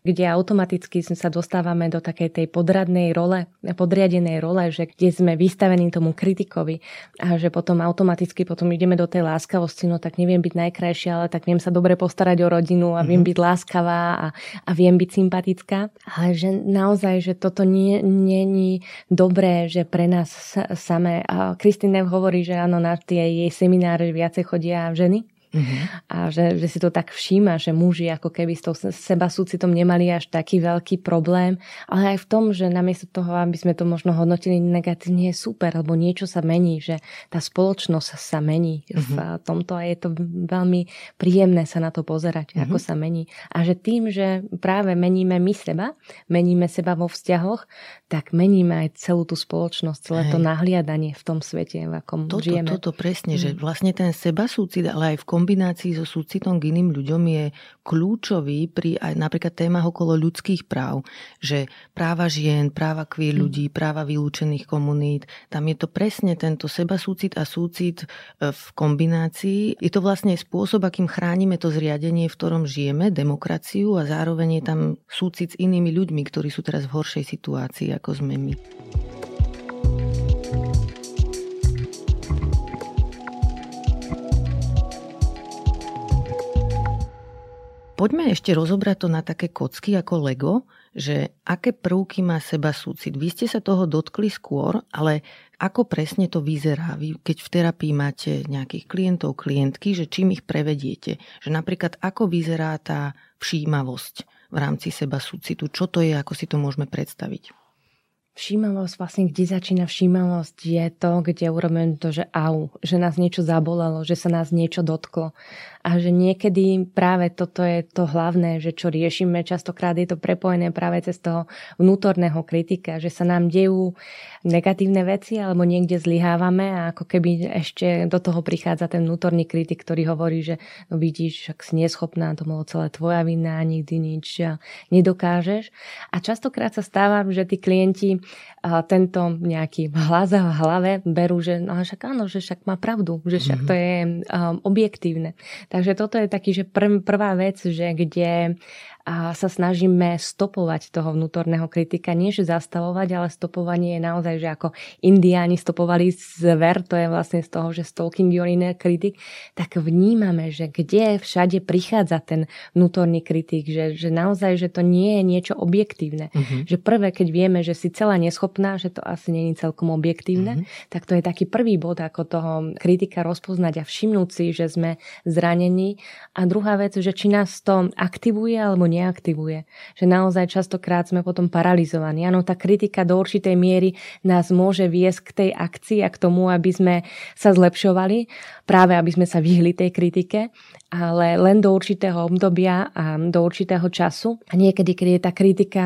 kde automaticky sa dostávame do takej tej podradnej role, podriadenej role, že kde sme vystavení tomu kritikovi a že potom automaticky potom ideme do tej láskavosti, no tak neviem byť najkrajšia, ale tak viem sa dobre postarať o rodinu a viem mhm. byť láskavá a, a viem byť sympatická. Ale že naozaj, že toto nie není dobré, že pre nás samé. Kristine hovorí, že áno, na tie jej semináre viacej chodia ženy, Uh-huh. A že, že si to tak všíma, že muži ako keby s tou seba súcitom nemali až taký veľký problém, ale aj v tom, že namiesto toho, aby sme to možno hodnotili negatívne, je super, lebo niečo sa mení, že tá spoločnosť sa mení uh-huh. v tomto a je to veľmi príjemné sa na to pozerať, uh-huh. ako sa mení. A že tým, že práve meníme my seba, meníme seba vo vzťahoch, tak meníme aj celú tú spoločnosť, celé Hej. to nahliadanie v tom svete, v akom toto, žijeme. Toto presne, mm. že vlastne ten seba súcit, ale aj v kombinácii so súcitom k iným ľuďom je kľúčový pri aj napríklad témach okolo ľudských práv, že práva žien, práva queer mm. ľudí, práva vylúčených komunít, tam je to presne tento seba súcit a súcit e, v kombinácii. Je to vlastne spôsob, akým chránime to zriadenie, v ktorom žijeme, demokraciu a zároveň je tam súcit s inými ľuďmi, ktorí sú teraz v horšej situácii ako sme my. Poďme ešte rozobrať to na také kocky ako Lego, že aké prvky má seba súcit. Vy ste sa toho dotkli skôr, ale ako presne to vyzerá, vy, keď v terapii máte nejakých klientov, klientky, že čím ich prevediete. Že napríklad ako vyzerá tá všímavosť v rámci seba súcitu, čo to je, ako si to môžeme predstaviť. Všímavosť, vlastne kde začína všímavosť, je to, kde urobíme to, že au, že nás niečo zabolelo, že sa nás niečo dotklo. A že niekedy práve toto je to hlavné, že čo riešime, častokrát je to prepojené práve cez toho vnútorného kritika, že sa nám dejú negatívne veci alebo niekde zlyhávame a ako keby ešte do toho prichádza ten vnútorný kritik, ktorý hovorí, že no vidíš, však si neschopná, to bolo celé tvoja vina, nikdy nič nedokážeš. A častokrát sa stáva, že tí klienti tento nejaký hlas v hlave berú, že no však áno, že však má pravdu, že však to mhm. je um, objektívne. Takže toto je taký, že prv, prvá vec, že kde a sa snažíme stopovať toho vnútorného kritika. Nie, že zastavovať, ale stopovanie je naozaj, že ako indiáni stopovali zver, to je vlastne z toho, že stalking your inner critic, tak vnímame, že kde všade prichádza ten vnútorný kritik, že, že naozaj, že to nie je niečo objektívne. Uh-huh. Že prvé, keď vieme, že si celá neschopná, že to asi je celkom objektívne, uh-huh. tak to je taký prvý bod, ako toho kritika rozpoznať a všimnúť si, že sme zranení. A druhá vec, že či nás to aktivuje alebo neaktivuje. Že naozaj častokrát sme potom paralizovaní. Áno, tá kritika do určitej miery nás môže viesť k tej akcii a k tomu, aby sme sa zlepšovali, práve aby sme sa vyhli tej kritike, ale len do určitého obdobia a do určitého času. A niekedy, keď je tá kritika,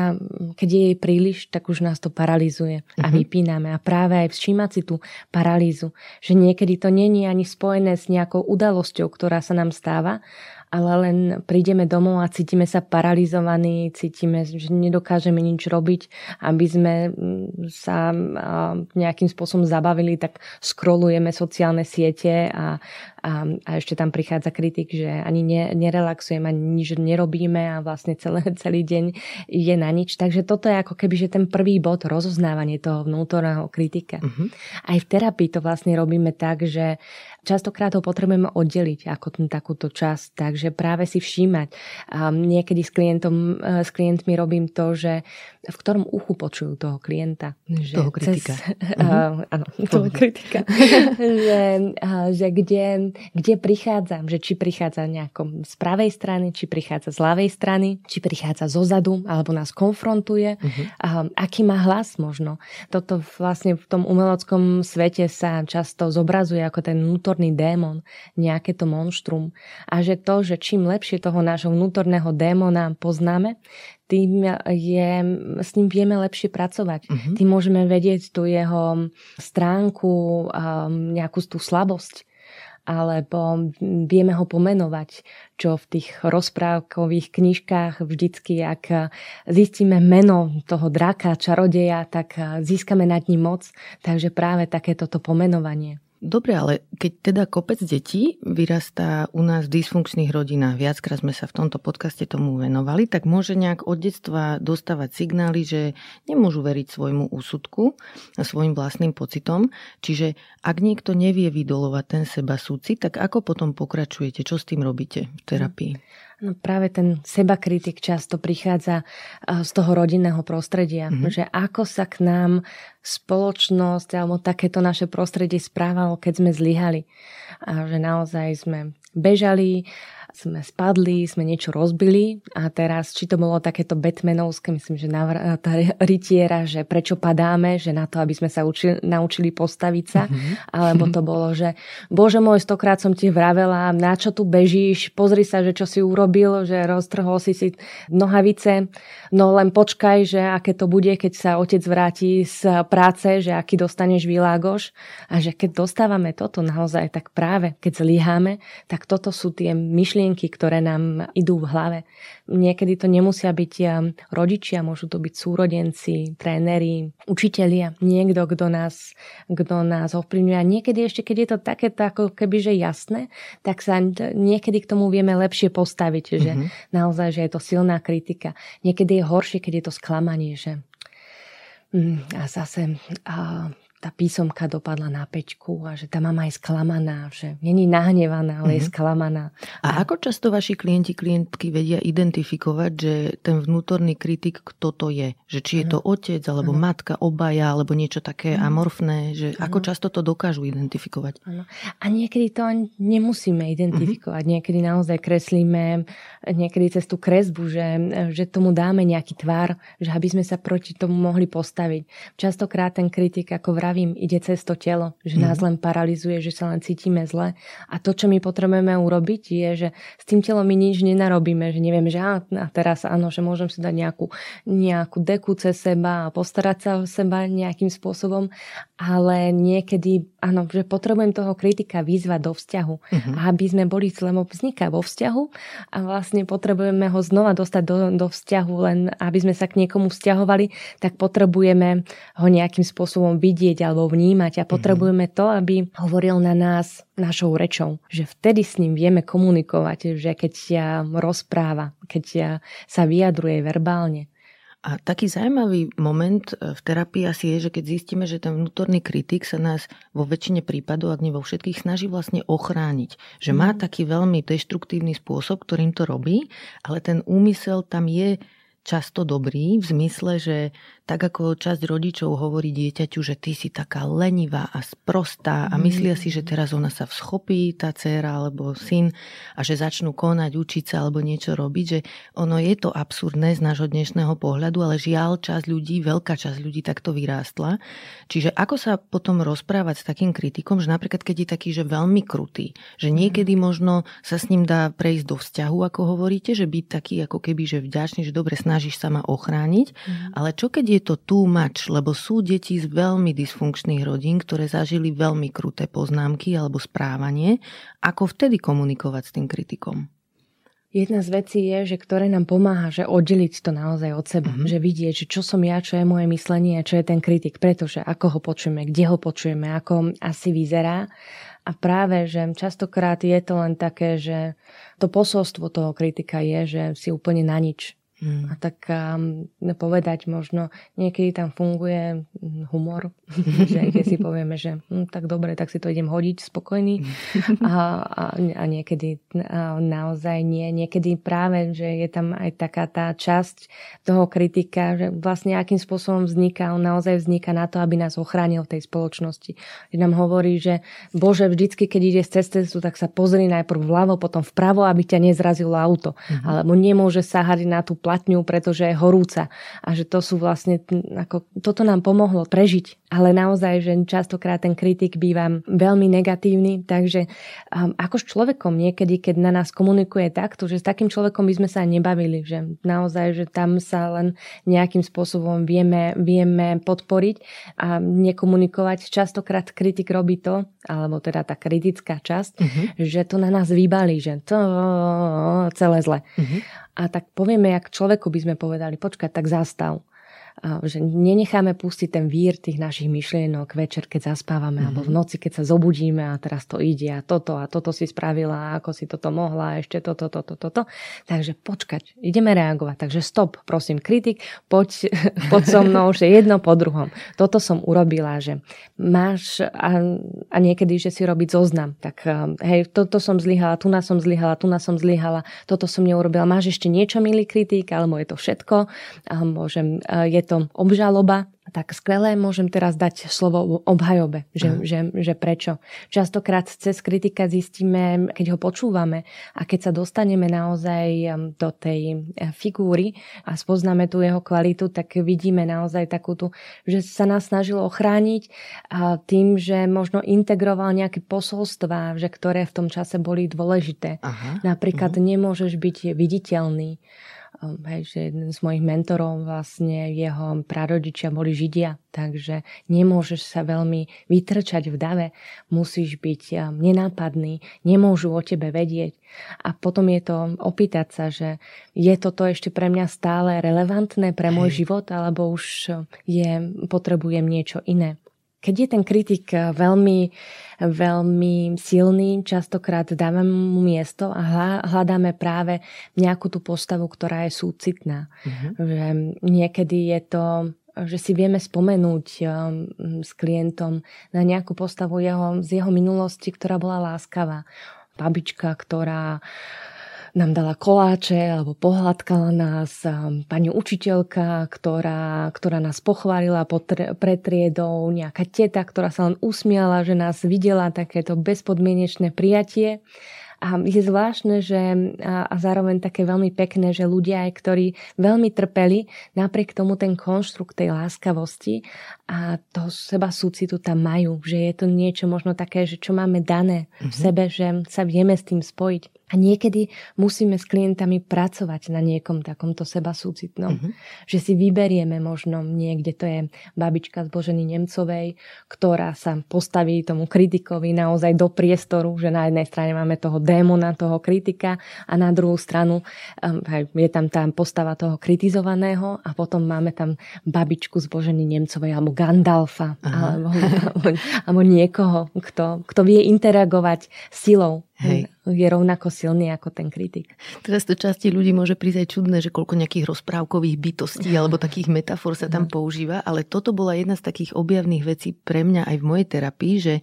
keď je jej príliš, tak už nás to paralizuje a uh-huh. vypíname. A práve aj všímať si tú paralýzu, že niekedy to není ani spojené s nejakou udalosťou, ktorá sa nám stáva, ale len prídeme domov a cítime sa paralizovaní, cítime, že nedokážeme nič robiť, aby sme mm, sa nejakým spôsobom zabavili, tak scrollujeme sociálne siete a, a, a ešte tam prichádza kritik, že ani ne, nerelaxujem, ani nič nerobíme a vlastne celé, *laughs* celý deň je na nič. Takže toto je ako keby, že ten prvý bod rozoznávanie toho vnútorného kritika. Uh-huh. Aj v terapii to vlastne robíme tak, že častokrát ho potrebujeme oddeliť ako ten, takúto časť, takže práve si všímať. A niekedy s, klientom, e, s klientmi robím to, že v ktorom uchu počujú toho klienta. Že toho kritika. *laughs* Cez, uh-huh. áno, toho kritika. *laughs* že, že kde, kde prichádzam, že či prichádza nejakom z pravej strany, či prichádza z ľavej strany, či prichádza zo zadu, alebo nás konfrontuje, uh-huh. a, aký má hlas možno. Toto vlastne v tom umeleckom svete sa často zobrazuje ako ten vnútor vnútorný démon, nejaké to monštrum. A že to, že čím lepšie toho nášho vnútorného démona poznáme, tým je, s ním vieme lepšie pracovať. Uh-huh. Tým môžeme vedieť tú jeho stránku, nejakú tú slabosť alebo vieme ho pomenovať, čo v tých rozprávkových knižkách vždycky, ak zistíme meno toho draka, čarodeja, tak získame nad ním moc. Takže práve takéto pomenovanie. Dobre, ale keď teda kopec detí vyrastá u nás v dysfunkčných rodinách, viackrát sme sa v tomto podcaste tomu venovali, tak môže nejak od detstva dostávať signály, že nemôžu veriť svojmu úsudku a svojim vlastným pocitom. Čiže ak niekto nevie vydolovať ten seba súci, tak ako potom pokračujete? Čo s tým robíte v terapii? No práve ten sebakritik často prichádza z toho rodinného prostredia, mm-hmm. že ako sa k nám spoločnosť alebo takéto naše prostredie správalo, keď sme zlyhali. A že naozaj sme bežali, sme spadli, sme niečo rozbili a teraz, či to bolo takéto Batmanovské, myslím, že tá rytiera, že prečo padáme, že na to, aby sme sa učili, naučili postaviť sa, mm-hmm. alebo to bolo, že bože môj, stokrát som ti vravela, na čo tu bežíš, pozri sa, že čo si urobil, že roztrhol si si nohavice, no len počkaj, že aké to bude, keď sa otec vráti z práce, že aký dostaneš výlágoš. A že keď dostávame toto naozaj, tak práve keď zlyháme, tak toto sú tie myšlienky, myšlienky, ktoré nám idú v hlave. Niekedy to nemusia byť um, rodičia, môžu to byť súrodenci, tréneri, učitelia, niekto, kto nás, kto nás ovplyvňuje. A niekedy ešte, keď je to takéto ako keby, že jasné, tak sa niekedy k tomu vieme lepšie postaviť, že mm-hmm. naozaj, že je to silná kritika. Niekedy je horšie, keď je to sklamanie, že mm, a zase a tá písomka dopadla na pečku a že tá mama je sklamaná, že není nahnevaná, ale mm-hmm. je mhm. sklamaná. A, a ako často vaši klienti, klientky vedia identifikovať, že ten vnútorný kritik, kto to je? Že či je to otec, alebo ano. matka, obaja, alebo niečo také ano. amorfné, že ano. ako často to dokážu identifikovať? Ano. A niekedy to nemusíme identifikovať. Mm-hmm. Niekedy naozaj kreslíme, niekedy cez tú kresbu, že, že tomu dáme nejaký tvar, že aby sme sa proti tomu mohli postaviť. Častokrát ten kritik, ako vraví, vravím, ide cez to telo, že nás mhm. len paralizuje, že sa len cítime zle. A to, čo my potrebujeme urobiť, je, že s tým telom my nič nenarobíme, že nevieme, že a teraz áno, že môžem si dať nejakú, nejakú deku cez seba a postarať sa o seba nejakým spôsobom, ale niekedy, áno, že potrebujem toho kritika vyzvať do vzťahu, uh-huh. aby sme boli, lebo vzniká vo vzťahu a vlastne potrebujeme ho znova dostať do, do vzťahu, len aby sme sa k niekomu vzťahovali, tak potrebujeme ho nejakým spôsobom vidieť alebo vnímať a mhm. potrebujeme to, aby hovoril na nás našou rečou. Že vtedy s ním vieme komunikovať, že keď ja rozpráva, keď ja sa vyjadruje verbálne. A taký zaujímavý moment e, v terapii asi je, že keď zistíme, že ten vnútorný kritik sa nás vo väčšine prípadov, ak nie vo všetkých, snaží vlastne ochrániť. Že má mhm. taký veľmi deštruktívny spôsob, ktorým to robí, ale ten úmysel tam je často dobrý v zmysle, že tak ako časť rodičov hovorí dieťaťu, že ty si taká lenivá a sprostá a myslia si, že teraz ona sa vschopí, tá dcéra alebo syn a že začnú konať, učiť sa alebo niečo robiť, že ono je to absurdné z nášho dnešného pohľadu, ale žiaľ časť ľudí, veľká časť ľudí takto vyrástla. Čiže ako sa potom rozprávať s takým kritikom, že napríklad keď je taký, že veľmi krutý, že niekedy možno sa s ním dá prejsť do vzťahu, ako hovoríte, že byť taký ako keby, že vďačný, že dobre snažíš sa ma ochrániť, mm. ale čo keď je to too much, lebo sú deti z veľmi dysfunkčných rodín, ktoré zažili veľmi kruté poznámky alebo správanie. Ako vtedy komunikovať s tým kritikom? Jedna z vecí je, že ktoré nám pomáha, že oddeliť to naozaj od seba. Mm-hmm. Že vidieť, že čo som ja, čo je moje myslenie a čo je ten kritik. Pretože ako ho počujeme, kde ho počujeme, ako asi vyzerá. A práve, že častokrát je to len také, že to posolstvo toho kritika je, že si úplne na nič Mm. A tak um, povedať možno, niekedy tam funguje hm, humor, *laughs* že keď si povieme, že hm, tak dobre, tak si to idem hodiť spokojný a, a, a niekedy a naozaj nie. Niekedy práve, že je tam aj taká tá časť toho kritika, že vlastne akým spôsobom vzniká, on naozaj vzniká na to, aby nás ochránil v tej spoločnosti. Keď nám hovorí, že Bože, vždycky, keď ideš cez cestu, tak sa pozri najprv vľavo, potom vpravo, aby ťa nezrazilo auto. Mm-hmm. Alebo nemôže sahať na tú platňu, pretože je horúca. A že to sú vlastne, ako, toto nám pomohlo prežiť. Ale naozaj, že častokrát ten kritik býva veľmi negatívny, takže um, ako s človekom niekedy, keď na nás komunikuje takto, že s takým človekom by sme sa nebavili, že naozaj, že tam sa len nejakým spôsobom vieme, vieme podporiť a nekomunikovať. Častokrát kritik robí to, alebo teda tá kritická časť, uh-huh. že to na nás vybalí, že to celé zle. Uh-huh. A tak povieme, jak človeku by sme povedali, počkať, tak zastav že nenecháme pustiť ten vír tých našich myšlienok večer, keď zaspávame, mm-hmm. alebo v noci, keď sa zobudíme a teraz to ide a toto a toto si spravila, a ako si toto mohla, ešte toto, toto, toto. Takže počkať, ideme reagovať. Takže stop, prosím, kritik, poď, *laughs* poď so mnou, že jedno po druhom. Toto som urobila, že máš a, a niekedy, že si robiť zoznam. Tak hej, toto som zlyhala, tu nás som zlyhala, tu nás som zlyhala, toto som neurobila. Máš ešte niečo, milý kritik, alebo je to všetko? A môžem, je to obžaloba, tak skvelé môžem teraz dať slovo obhajobe, že, že, že prečo. Častokrát cez kritika zistíme, keď ho počúvame a keď sa dostaneme naozaj do tej figúry a spoznáme tú jeho kvalitu, tak vidíme naozaj takú tú, že sa nás snažilo ochrániť tým, že možno integroval nejaké posolstvá, že ktoré v tom čase boli dôležité. Aha. Napríklad uh-huh. nemôžeš byť viditeľný hej, že jeden z mojich mentorov vlastne jeho prarodičia boli Židia, takže nemôžeš sa veľmi vytrčať v dave, musíš byť ehm, nenápadný, nemôžu o tebe vedieť. A potom je to opýtať sa, že je toto ešte pre mňa stále relevantné pre môj hej. život, alebo už je, potrebujem niečo iné. Keď je ten kritik eh, veľmi, veľmi silný, častokrát dávame mu miesto a hľadáme práve nejakú tú postavu, ktorá je súcitná. Mm-hmm. Že niekedy je to že si vieme spomenúť eh, s klientom na nejakú postavu jeho, z jeho minulosti, ktorá bola láskavá. Babička, ktorá nám dala koláče alebo pohľadkala nás pani učiteľka, ktorá, ktorá nás pochválila pred triedou, nejaká teta, ktorá sa len usmiala, že nás videla takéto bezpodmienečné prijatie. A je zvláštne, že a, zároveň také veľmi pekné, že ľudia, aj ktorí veľmi trpeli, napriek tomu ten konštrukt tej láskavosti a toho seba súcitu tam majú, že je to niečo možno také, že čo máme dané v mm-hmm. sebe, že sa vieme s tým spojiť. A niekedy musíme s klientami pracovať na niekom takomto seba súcitnom. Mm-hmm. Že si vyberieme možno niekde, to je babička z Boženy Nemcovej, ktorá sa postaví tomu kritikovi naozaj do priestoru, že na jednej strane máme toho démona, toho kritika a na druhú stranu um, je tam tá postava toho kritizovaného a potom máme tam babičku z Boženy Nemcovej alebo Gandalfa alebo, alebo, alebo niekoho, kto, kto vie interagovať silou. Hej. Je rovnako silný ako ten kritik. Teraz to časti ľudí môže prísť aj čudné, že koľko nejakých rozprávkových bytostí alebo takých metafor sa tam používa, ale toto bola jedna z takých objavných vecí pre mňa aj v mojej terapii, že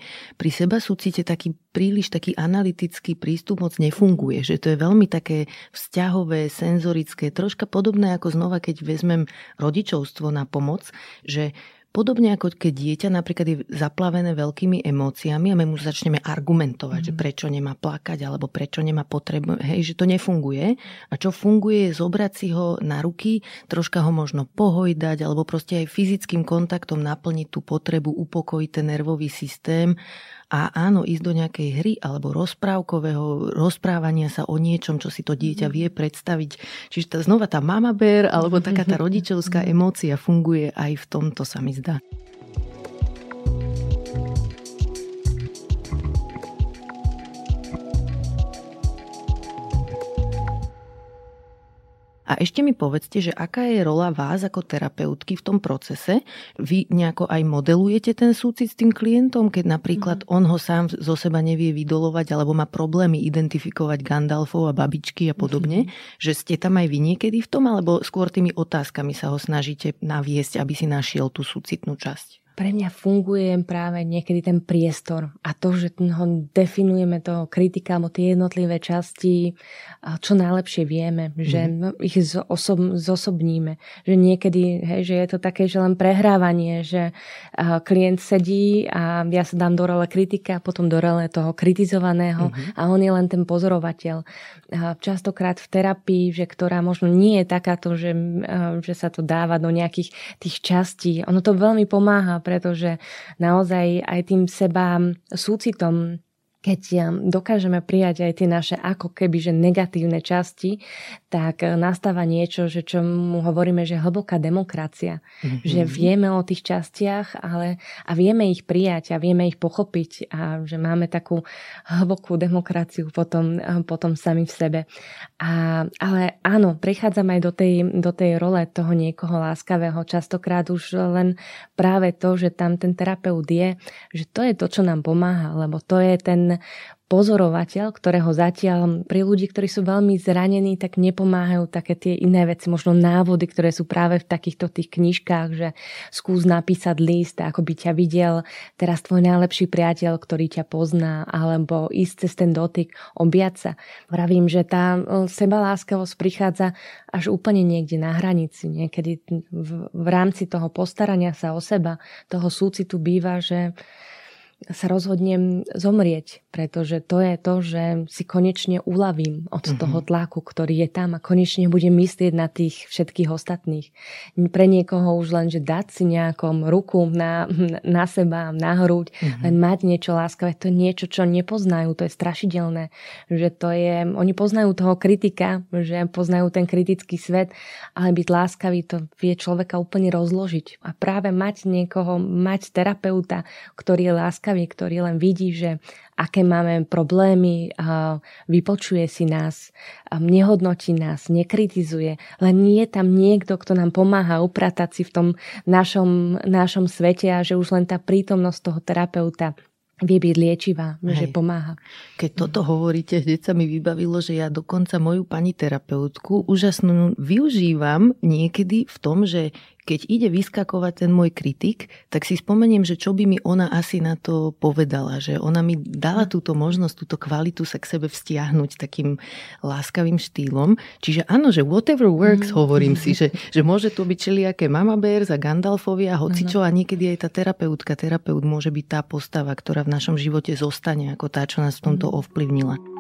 pri seba súcite taký príliš taký analytický prístup moc nefunguje, že to je veľmi také vzťahové, senzorické, troška podobné ako znova, keď vezmem rodičovstvo na pomoc, že Podobne ako keď dieťa napríklad je zaplavené veľkými emóciami a my mu začneme argumentovať, mm. že mhm. prečo nemá plakať alebo prečo nemá potrebu, hej, že to nefunguje. A čo funguje je zobrať si ho na ruky, troška ho možno pohojdať alebo proste aj fyzickým kontaktom naplniť tú potrebu, upokojiť ten nervový systém a áno, ísť do nejakej hry alebo rozprávkového rozprávania sa o niečom, čo si to dieťa vie predstaviť. Čiže tá, znova tá mama bear alebo taká tá rodičovská *laughs* emócia funguje aj v tomto, sa mi zdá. A ešte mi povedzte, že aká je rola vás ako terapeutky v tom procese? Vy nejako aj modelujete ten súcit s tým klientom, keď napríklad mm-hmm. on ho sám zo seba nevie vydolovať alebo má problémy identifikovať Gandalfov a babičky a podobne, mm-hmm. že ste tam aj vy niekedy v tom, alebo skôr tými otázkami sa ho snažíte naviesť, aby si našiel tú súcitnú časť? pre mňa funguje práve niekedy ten priestor a to, že ho definujeme toho kritika alebo tie jednotlivé časti, čo najlepšie vieme, že mm. ich zosob, zosobníme. Že niekedy, hej, že je to také, že len prehrávanie, že klient sedí a ja sa dám do role kritika, potom do role toho kritizovaného mm-hmm. a on je len ten pozorovateľ. Častokrát v terapii, že ktorá možno nie je takáto, že, že sa to dáva do nejakých tých častí, ono to veľmi pomáha pretože naozaj aj tým seba súcitom keď dokážeme prijať aj tie naše ako keby že negatívne časti, tak e, nastáva niečo, že čo mu hovoríme, že hlboká demokracia. Mm-hmm. Že vieme o tých častiach ale, a vieme ich prijať a vieme ich pochopiť a že máme takú hlbokú demokraciu potom, e, potom sami v sebe. A, ale áno, prichádzam aj do tej, do tej role toho niekoho láskavého. Častokrát už len práve to, že tam ten terapeut je, že to je to, čo nám pomáha, lebo to je ten pozorovateľ, ktorého zatiaľ pri ľudí, ktorí sú veľmi zranení, tak nepomáhajú také tie iné veci, možno návody, ktoré sú práve v takýchto tých knižkách, že skús napísať list, ako by ťa videl teraz tvoj najlepší priateľ, ktorý ťa pozná, alebo ísť cez ten dotyk, objať sa. Vravím, že tá sebaláskavosť prichádza až úplne niekde na hranici. Niekedy v, v rámci toho postarania sa o seba, toho súcitu býva, že sa rozhodnem zomrieť, pretože to je to, že si konečne uľavím od mm-hmm. toho tlaku, ktorý je tam a konečne budem myslieť na tých všetkých ostatných. Pre niekoho už len, že dať si nejakom ruku na, na seba, na hruď, mm-hmm. len mať niečo láskavé, to je niečo, čo nepoznajú, to je strašidelné. Že to je, oni poznajú toho kritika, že poznajú ten kritický svet, ale byť láskavý to vie človeka úplne rozložiť. A práve mať niekoho, mať terapeuta, ktorý je láskavý, láskavý, ktorý len vidí, že aké máme problémy, vypočuje si nás, nehodnotí nás, nekritizuje, len nie je tam niekto, kto nám pomáha upratať si v tom našom, našom svete a že už len tá prítomnosť toho terapeuta vie byť liečivá, Hej. že pomáha. Keď toto hovoríte, hneď sa mi vybavilo, že ja dokonca moju pani terapeutku úžasnú využívam niekedy v tom, že keď ide vyskakovať ten môj kritik, tak si spomeniem, že čo by mi ona asi na to povedala, že ona mi dala túto možnosť, túto kvalitu sa k sebe vztiahnuť takým láskavým štýlom. Čiže áno, že whatever works, mm. hovorím si, že, že môže to byť čeliaké mama bears a Gandalfovia, hocičo a niekedy aj tá terapeutka, terapeut môže byť tá postava, ktorá v našom živote zostane ako tá, čo nás v tomto mm. ovplyvnila.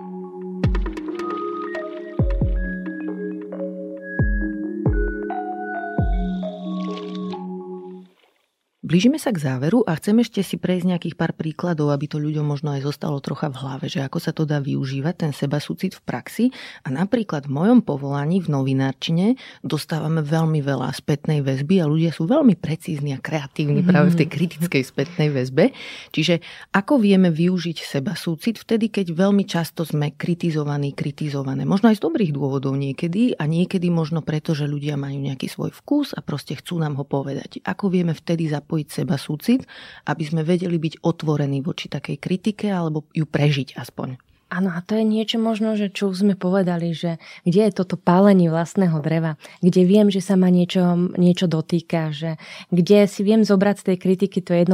Blížime sa k záveru a chcem ešte si prejsť nejakých pár príkladov, aby to ľuďom možno aj zostalo trocha v hlave, že ako sa to dá využívať, ten seba súcit v praxi. A napríklad v mojom povolaní v novinárčine dostávame veľmi veľa spätnej väzby a ľudia sú veľmi precízni a kreatívni mm-hmm. práve v tej kritickej spätnej väzbe. Čiže ako vieme využiť seba súcit vtedy, keď veľmi často sme kritizovaní, kritizované. Možno aj z dobrých dôvodov niekedy a niekedy možno preto, že ľudia majú nejaký svoj vkus a proste chcú nám ho povedať. Ako vieme vtedy zapojiť zapojiť seba súcit, aby sme vedeli byť otvorení voči takej kritike alebo ju prežiť aspoň. Áno, a to je niečo možno, že čo už sme povedali, že kde je toto pálenie vlastného dreva, kde viem, že sa ma niečo, niečo dotýka, že kde si viem zobrať z tej kritiky to 1%,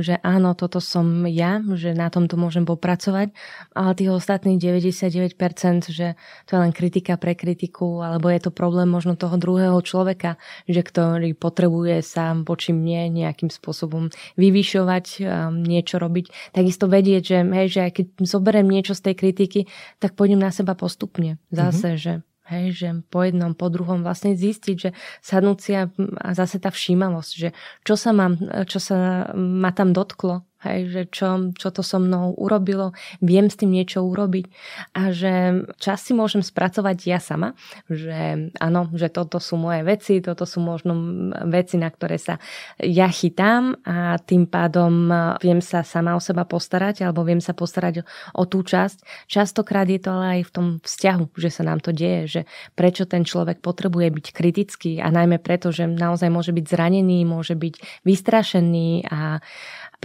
že áno, toto som ja, že na tomto môžem popracovať, ale tých ostatných 99%, že to je len kritika pre kritiku, alebo je to problém možno toho druhého človeka, že ktorý potrebuje sa voči mne nejakým spôsobom vyvyšovať, niečo robiť. Takisto vedieť, že, hej, že aj keď zoberiem niečo niečo z tej kritiky, tak pôjdem na seba postupne. Zase, mm-hmm. že Hej, že po jednom, po druhom vlastne zistiť, že sadnúť si a, a zase tá všímavosť, že čo sa, mám, čo sa ma tam dotklo, Hej, že čo, čo to so mnou urobilo, viem s tým niečo urobiť a že čas si môžem spracovať ja sama, že áno, že toto sú moje veci, toto sú možno veci, na ktoré sa ja chytám a tým pádom viem sa sama o seba postarať alebo viem sa postarať o, tú časť. Častokrát je to ale aj v tom vzťahu, že sa nám to deje, že prečo ten človek potrebuje byť kritický a najmä preto, že naozaj môže byť zranený, môže byť vystrašený a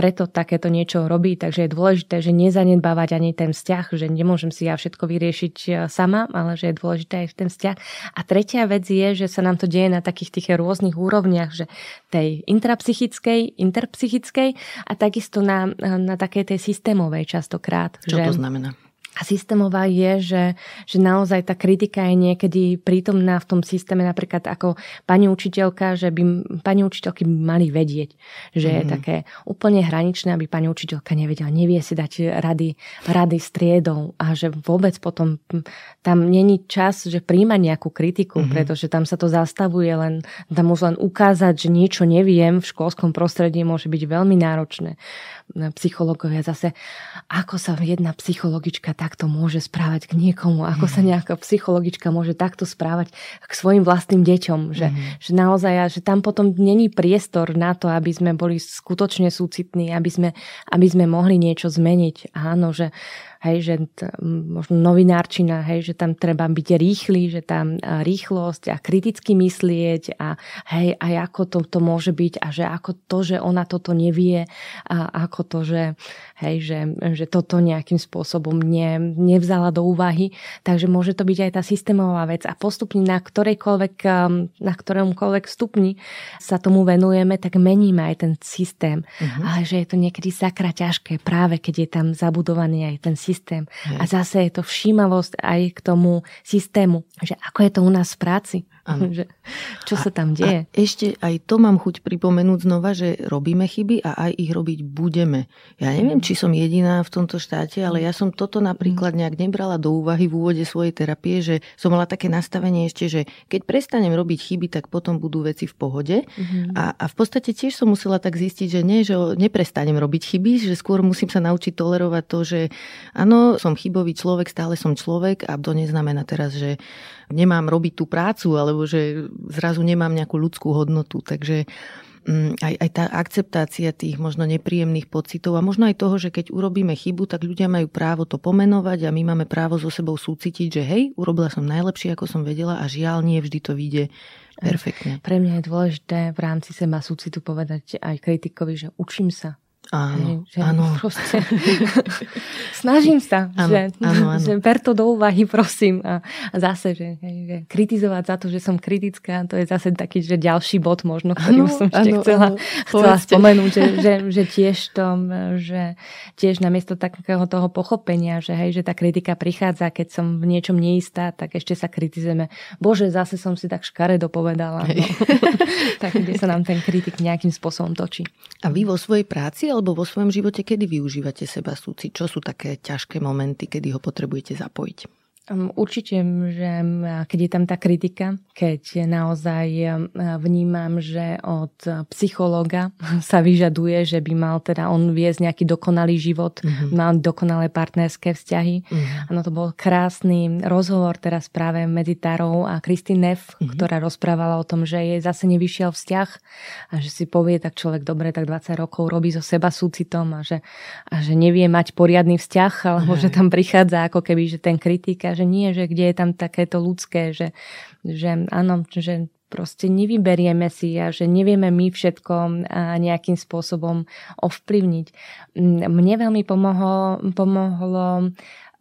preto takéto niečo robí, takže je dôležité, že nezanedbávať ani ten vzťah, že nemôžem si ja všetko vyriešiť e, sama, ale že je dôležité aj ten vzťah. A tretia vec je, že sa nám to deje na takých tých rôznych úrovniach, že tej intrapsychickej, interpsychickej a takisto na, na takej tej systémovej častokrát. Čo že, to znamená? A systémová je, že, že naozaj tá kritika je niekedy prítomná v tom systéme, napríklad ako pani učiteľka, že by pani učiteľky by mali vedieť, že mm. je mhm. také úplne hraničné, aby pani učiteľka nevedela, nevie si dať rady, rady s triedou a že vôbec potom tam není čas, že príjma nejakú kritiku, mm. pretože tam sa to zastavuje len, tam už len ukázať, že niečo neviem v školskom prostredí môže byť veľmi náročné psychológovia zase, ako sa jedna psychologička takto môže správať k niekomu, ako sa mhm. nejaká psychologička môže takto správať k svojim vlastným deťom, že, mm. že naozaj, že tam potom není priestor na to, aby sme boli skutočne súcitní, aby sme, aby sme mohli niečo zmeniť. Áno, že hej, že t- možno novinárčina, hej, že tam treba byť rýchly, že tam rýchlosť a kriticky myslieť a hej, aj ako to, to môže byť a že ako to, že ona toto nevie a ako to, že, hej, že, že toto nejakým spôsobom ne, nevzala do úvahy. Takže môže to byť aj tá systémová vec a postupne na ktorejkoľvek, na ktoromkoľvek stupni sa tomu venujeme, tak meníme aj ten systém. Uh-huh. Ale že je to niekedy sakra ťažké práve keď je tam zabudovaný aj ten systém systém. Hej. A zase je to všímavosť aj k tomu systému, že ako je to u nás v práci. *laughs* Že, čo sa tam deje. A ešte aj to mám chuť pripomenúť znova, že robíme chyby a aj ich robiť budeme. Ja neviem, či som jediná v tomto štáte, ale ja som toto napríklad nejak nebrala do úvahy v úvode svojej terapie, že som mala také nastavenie ešte, že keď prestanem robiť chyby, tak potom budú veci v pohode. Mm-hmm. A, a v podstate tiež som musela tak zistiť, že nie, že neprestanem robiť chyby, že skôr musím sa naučiť tolerovať to, že áno, som chybový človek, stále som človek a to neznamená teraz, že nemám robiť tú prácu, alebo že zrazu nemám nejakú ľudskú hodnotu. Takže mm, aj, aj tá akceptácia tých možno nepríjemných pocitov a možno aj toho, že keď urobíme chybu, tak ľudia majú právo to pomenovať a my máme právo so sebou súcitiť, že hej, urobila som najlepšie, ako som vedela a žiaľ nie vždy to vyjde perfektne. Pre mňa je dôležité v rámci seba súcitu povedať aj kritikovi, že učím sa. Áno, že áno. Proste, *laughs* snažím sa, áno, že, áno, áno. *laughs* že ber to do úvahy, prosím. A, a zase, že, že kritizovať za to, že som kritická, to je zase taký, že ďalší bod možno, ktorý áno, som ešte áno, chcela, áno, chcela spomenúť, že, že, že tiež to, že tiež namiesto takého toho pochopenia, že hej, že tá kritika prichádza, keď som v niečom neistá, tak ešte sa kritizujeme. Bože, zase som si tak škaredo povedala. No. *laughs* tak kde sa nám ten kritik nejakým spôsobom točí. A vy vo svojej práci, alebo vo svojom živote, kedy využívate seba súci? Čo sú také ťažké momenty, kedy ho potrebujete zapojiť? Určite, že keď je tam tá kritika, keď naozaj vnímam, že od psychológa *laughs* sa vyžaduje, že by mal teda on viesť nejaký dokonalý život, mm-hmm. mal dokonalé partnerské vzťahy. Mm-hmm. Ano, to bol krásny rozhovor teraz práve medzi Tarou a Kristín Neff, mm-hmm. ktorá rozprávala o tom, že jej zase nevyšiel vzťah a že si povie tak človek, dobre, tak 20 rokov robí so seba súcitom a že, a že nevie mať poriadny vzťah, *laughs* alebo mm-hmm. že tam prichádza ako keby, že ten kritika, že nie, že kde je tam takéto ľudské, že, že áno, že proste nevyberieme si a že nevieme my všetko nejakým spôsobom ovplyvniť. Mne veľmi pomohlo, pomohlo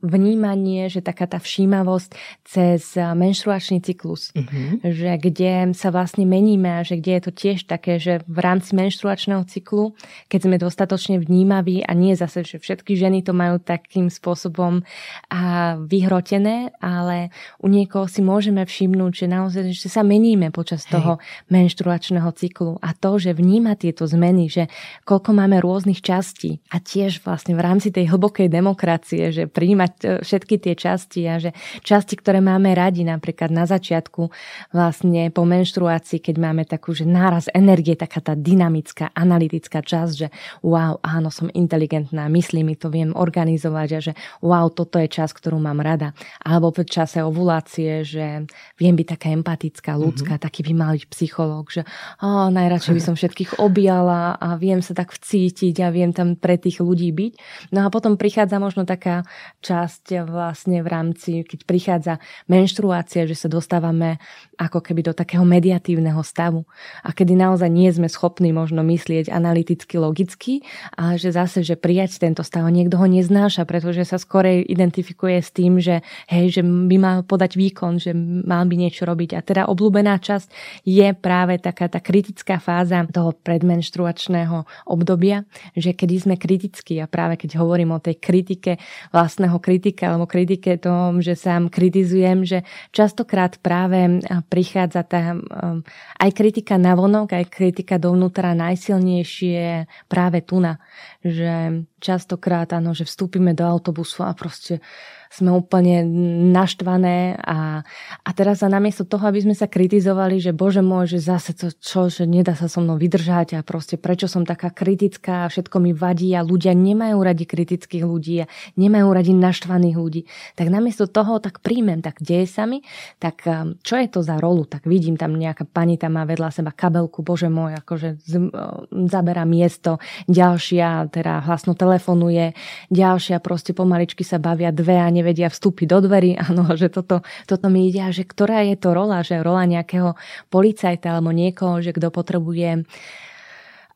vnímanie, že taká tá všímavosť cez menštruačný cyklus, mm-hmm. že kde sa vlastne meníme a že kde je to tiež také, že v rámci menštruačného cyklu, keď sme dostatočne vnímaví a nie zase, že všetky ženy to majú takým spôsobom a vyhrotené, ale u niekoho si môžeme všimnúť, že naozaj že sa meníme počas Hej. toho menštruačného cyklu a to, že vníma tieto zmeny, že koľko máme rôznych častí a tiež vlastne v rámci tej hlbokej demokracie, že príjmať e, všetky tie časti a že časti, ktoré máme radi, napríklad na začiatku vlastne po menštruácii, keď máme takú, že náraz energie, taká tá dynamická, analytická časť, že wow, áno, som inteligentná, myslím mi to, viem organizovať a že wow, toto je čas, ktorú mám rada. Alebo v čase ovulácie, že viem byť taká empatická, ľudská, mm-hmm. taký by mal byť psychológ, že oh, najradšej by som všetkých objala a viem sa tak vcítiť a viem tam pre tých ľudí byť. No a potom prichádza možno taká časť vlastne v rámci, keď prichádza menštruácia, že sa dostávame ako keby do takého mediatívneho stavu. A kedy naozaj nie sme schopní možno myslieť analyticky, logicky, ale že zase, že prijať tento stav, niekto ho neznáša, pretože sa skorej identifikuje s tým, že hej, že by mal podať výkon, že mal by niečo robiť. A teda obľúbená časť je práve taká tá kritická fáza toho predmenštruačného obdobia, že kedy sme kritickí. A práve keď hovorím o tej kritike vlastného kritika alebo kritike tom, že sám kritizujem, že častokrát práve prichádza tá um, aj kritika na vonok, aj kritika dovnútra najsilnejšie práve tu na, že častokrát áno, že vstúpime do autobusu a proste sme úplne naštvané a, a teraz sa namiesto toho, aby sme sa kritizovali, že bože môj, že zase to čo, že nedá sa so mnou vydržať a proste prečo som taká kritická a všetko mi vadí a ľudia nemajú radi kritických ľudí a nemajú radi naštvaných ľudí. Tak namiesto toho tak príjmem, tak deje sa mi, tak um, čo je to za rolu? Tak vidím tam nejaká pani tam má vedľa seba kabelku, bože môj, akože z, zaberá miesto, ďalšia teda hlasno telefonuje, ďalšia proste pomaličky sa bavia dve a nevedia vstúpiť do dverí, *laughs* áno, že toto, toto mi ide, že ktorá je to rola, že rola nejakého policajta alebo niekoho, že kto potrebuje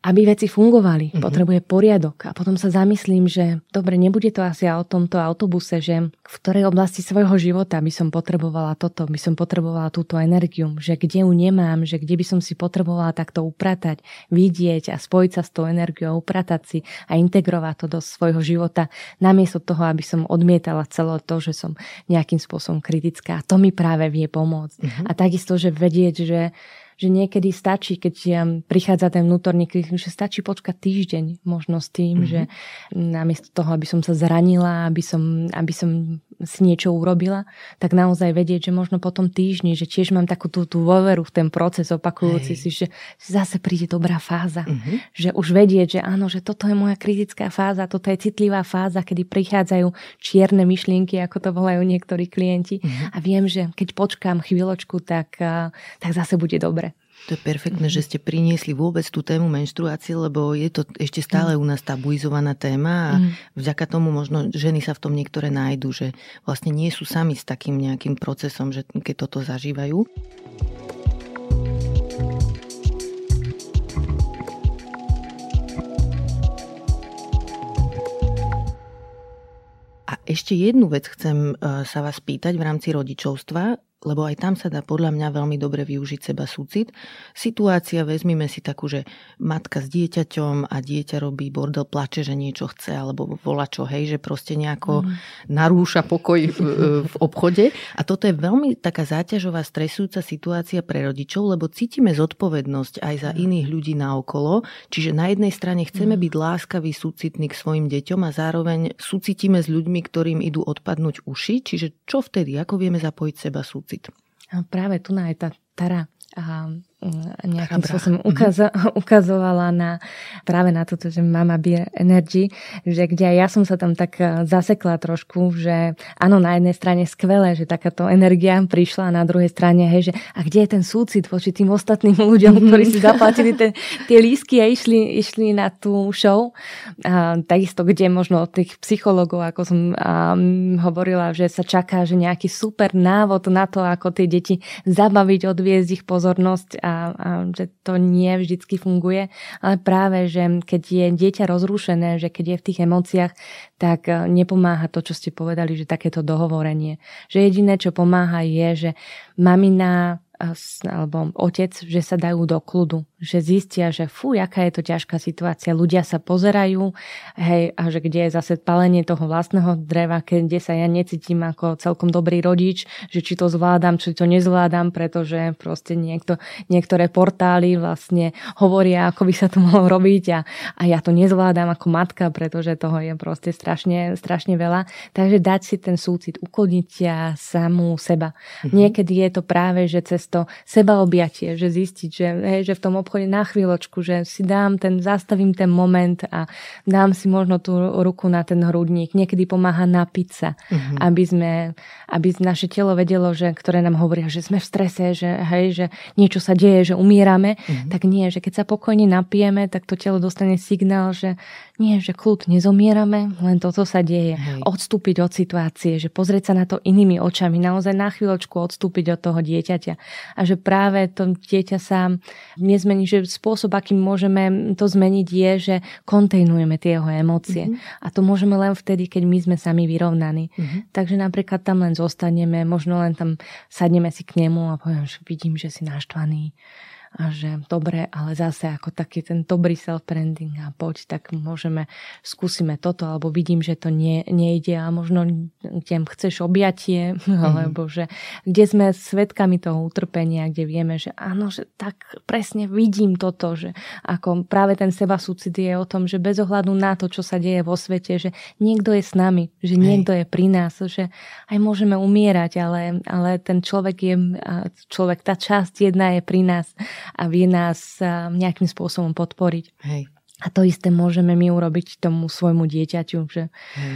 aby veci fungovali. Uh-huh. Potrebuje poriadok. A potom sa zamyslím, že dobre, nebude to asi o tomto autobuse, že v ktorej oblasti svojho života by som potrebovala toto, by som potrebovala túto energiu, že kde ju nemám, že kde by som si potrebovala takto upratať, vidieť a spojiť sa s tou energiou, upratať si a integrovať to do svojho života, namiesto toho, aby som odmietala celé to, že som nejakým spôsobom kritická. A to mi práve vie pomôcť. Uh-huh. A takisto, že vedieť, že že niekedy stačí, keď prichádza ten vnútorný krik, že stačí počkať týždeň možno s tým, mm-hmm. že namiesto toho, aby som sa zranila, aby som, aby som si niečo urobila, tak naozaj vedieť, že možno po tom týždni, že tiež mám takú tú, tú dôveru v ten proces opakujúci Hej. si, že zase príde dobrá fáza. Mm-hmm. Že už vedieť, že áno, že toto je moja kritická fáza, toto je citlivá fáza, kedy prichádzajú čierne myšlienky, ako to volajú niektorí klienti. Mm-hmm. A viem, že keď počkám chvíľočku, tak, tak zase bude dobre. To je perfektné, mm-hmm. že ste priniesli vôbec tú tému menštruácie, lebo je to ešte stále u nás tabuizovaná téma a mm-hmm. vďaka tomu možno ženy sa v tom niektoré nájdu, že vlastne nie sú sami s takým nejakým procesom, že keď toto zažívajú. A ešte jednu vec chcem e, sa vás pýtať v rámci rodičovstva lebo aj tam sa dá podľa mňa veľmi dobre využiť seba súcit. Situácia, vezmime si takú, že matka s dieťaťom a dieťa robí bordel, plače, že niečo chce, alebo volá čo, hej, že proste nejako mm. narúša pokoj v, v obchode. A toto je veľmi taká záťažová, stresujúca situácia pre rodičov, lebo cítime zodpovednosť aj za mm. iných ľudí naokolo. Čiže na jednej strane chceme mm. byť láskavý, súcitný k svojim deťom a zároveň súcitíme s ľuďmi, ktorým idú odpadnúť uši. Čiže čo vtedy? Ako vieme zapojiť seba súcit? Pocit. A práve tu je tá Tara a nejakým spôsobom mhm. ukazo- *laughs* ukazovala na, práve na toto, že mama beer energy, že kde aj ja som sa tam tak e, zasekla trošku, že áno, na jednej strane skvelé, že takáto energia prišla a na druhej strane, hej, že a kde je ten súcit voči tým ostatným *laughs* ľuďom, mhm. ktorí si zaplatili ten, tie lísky a išli, išli na tú show. A, takisto, kde možno od tých psychologov, ako som a, hovorila, že sa čaká, že nejaký super návod na to, ako tie deti zabaviť, odviezť ich pozornosť a a že to nie vždycky funguje, ale práve, že keď je dieťa rozrušené, že keď je v tých emóciách, tak e, nepomáha to, čo ste povedali, že takéto dohovorenie. Že jediné, čo pomáha je, že mamina alebo otec, že sa dajú do kľudu, že zistia, že fú, aká je to ťažká situácia. Ľudia sa pozerajú, hej, a že kde je zase palenie toho vlastného dreva, kde sa ja necítim ako celkom dobrý rodič, že či to zvládam, či to nezvládam, pretože proste niekto, niektoré portály vlastne hovoria, ako by sa to *laughs* mohlo robiť a, a ja to nezvládam ako matka, pretože toho je proste strašne, strašne veľa. Takže dať si ten súcit, ukludniť samú seba. Mm-hmm. Niekedy je to práve, že cez to sebaobjatie, že zistiť, že, hej, že v tom obchode na chvíľočku, že si dám ten, zastavím ten moment a dám si možno tú ruku na ten hrudník. Niekedy pomáha napiť sa, uh-huh. aby sme, aby naše telo vedelo, že, ktoré nám hovoria, že sme v strese, že, hej, že niečo sa deje, že umierame, uh-huh. tak nie, že keď sa pokojne napijeme, tak to telo dostane signál, že nie, že kľud, nezomierame, len toto sa deje. Hej. Odstúpiť od situácie, že pozrieť sa na to inými očami, naozaj na chvíľočku odstúpiť od toho dieťaťa. A že práve to dieťa sa nezmení, že spôsob, akým môžeme to zmeniť je, že kontejnujeme tie jeho emócie. Mm-hmm. A to môžeme len vtedy, keď my sme sami vyrovnaní. Mm-hmm. Takže napríklad tam len zostaneme, možno len tam sadneme si k nemu a poviem, že vidím, že si naštvaný a že dobre, ale zase ako taký ten dobrý self-branding a poď, tak môžeme, skúsime toto, alebo vidím, že to nie, nejde a možno kde chceš objatie, mm-hmm. *laughs* alebo že kde sme svetkami toho utrpenia, kde vieme, že áno, že tak presne vidím toto, že ako práve ten seba súcit je o tom, že bez ohľadu na to, čo sa deje vo svete, že niekto je s nami, že niekto Hej. je pri nás, že aj môžeme umierať, ale, ale ten človek je, človek, tá časť jedna je pri nás a vie nás nejakým spôsobom podporiť. Hej. A to isté môžeme my urobiť tomu svojmu dieťaťu. Že... Hej.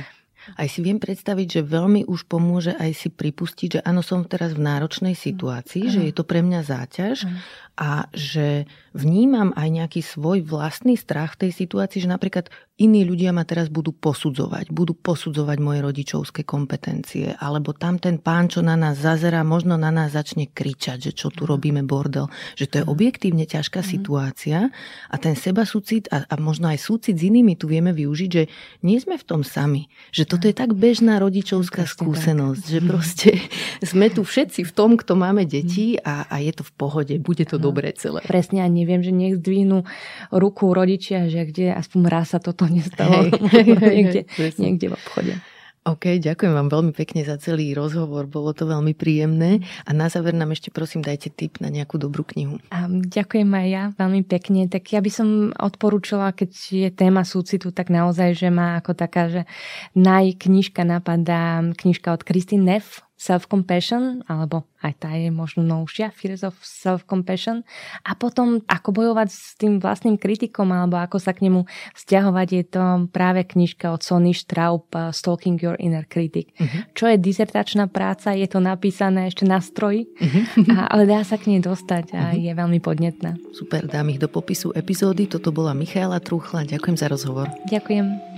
Aj si viem predstaviť, že veľmi už pomôže aj si pripustiť, že áno, som teraz v náročnej situácii, mm. že je to pre mňa záťaž mm. a že vnímam aj nejaký svoj vlastný strach v tej situácii, že napríklad iní ľudia ma teraz budú posudzovať, budú posudzovať moje rodičovské kompetencie, alebo tam ten pán, čo na nás zazera, možno na nás začne kričať, že čo tu robíme bordel, že to je objektívne ťažká mm. situácia a ten seba súcit a, a možno aj súcit s inými tu vieme využiť, že nie sme v tom sami, že toto je tak bežná rodičovská Presne skúsenosť, tak. že proste *laughs* sme tu všetci v tom, kto máme deti a, a je to v pohode, bude to no. dobré celé. Presne, a neviem, že nech zdvihnú ruku rodičia, že kde aspoň raz sa toto nestalo hej, *laughs* niekde, *laughs* hej, niekde v obchode. OK, ďakujem vám veľmi pekne za celý rozhovor, bolo to veľmi príjemné. A na záver nám ešte prosím dajte tip na nejakú dobrú knihu. A ďakujem aj ja veľmi pekne, tak ja by som odporúčala, keď je téma súcitu, tak naozaj, že má ako taká, že najknižka napadá knižka od Christine Neff, self-compassion, alebo aj tá je možno novšia, Fears of self-compassion. A potom, ako bojovať s tým vlastným kritikom, alebo ako sa k nemu vzťahovať, je to práve knižka od Sony Straub uh, Stalking Your Inner Critic. Uh-huh. Čo je dizertačná práca, je to napísané ešte na stroji, uh-huh. *laughs* a, ale dá sa k nej dostať a uh-huh. je veľmi podnetná. Super, dám ich do popisu epizódy. Toto bola Michaela Truchla. Ďakujem za rozhovor. Ďakujem.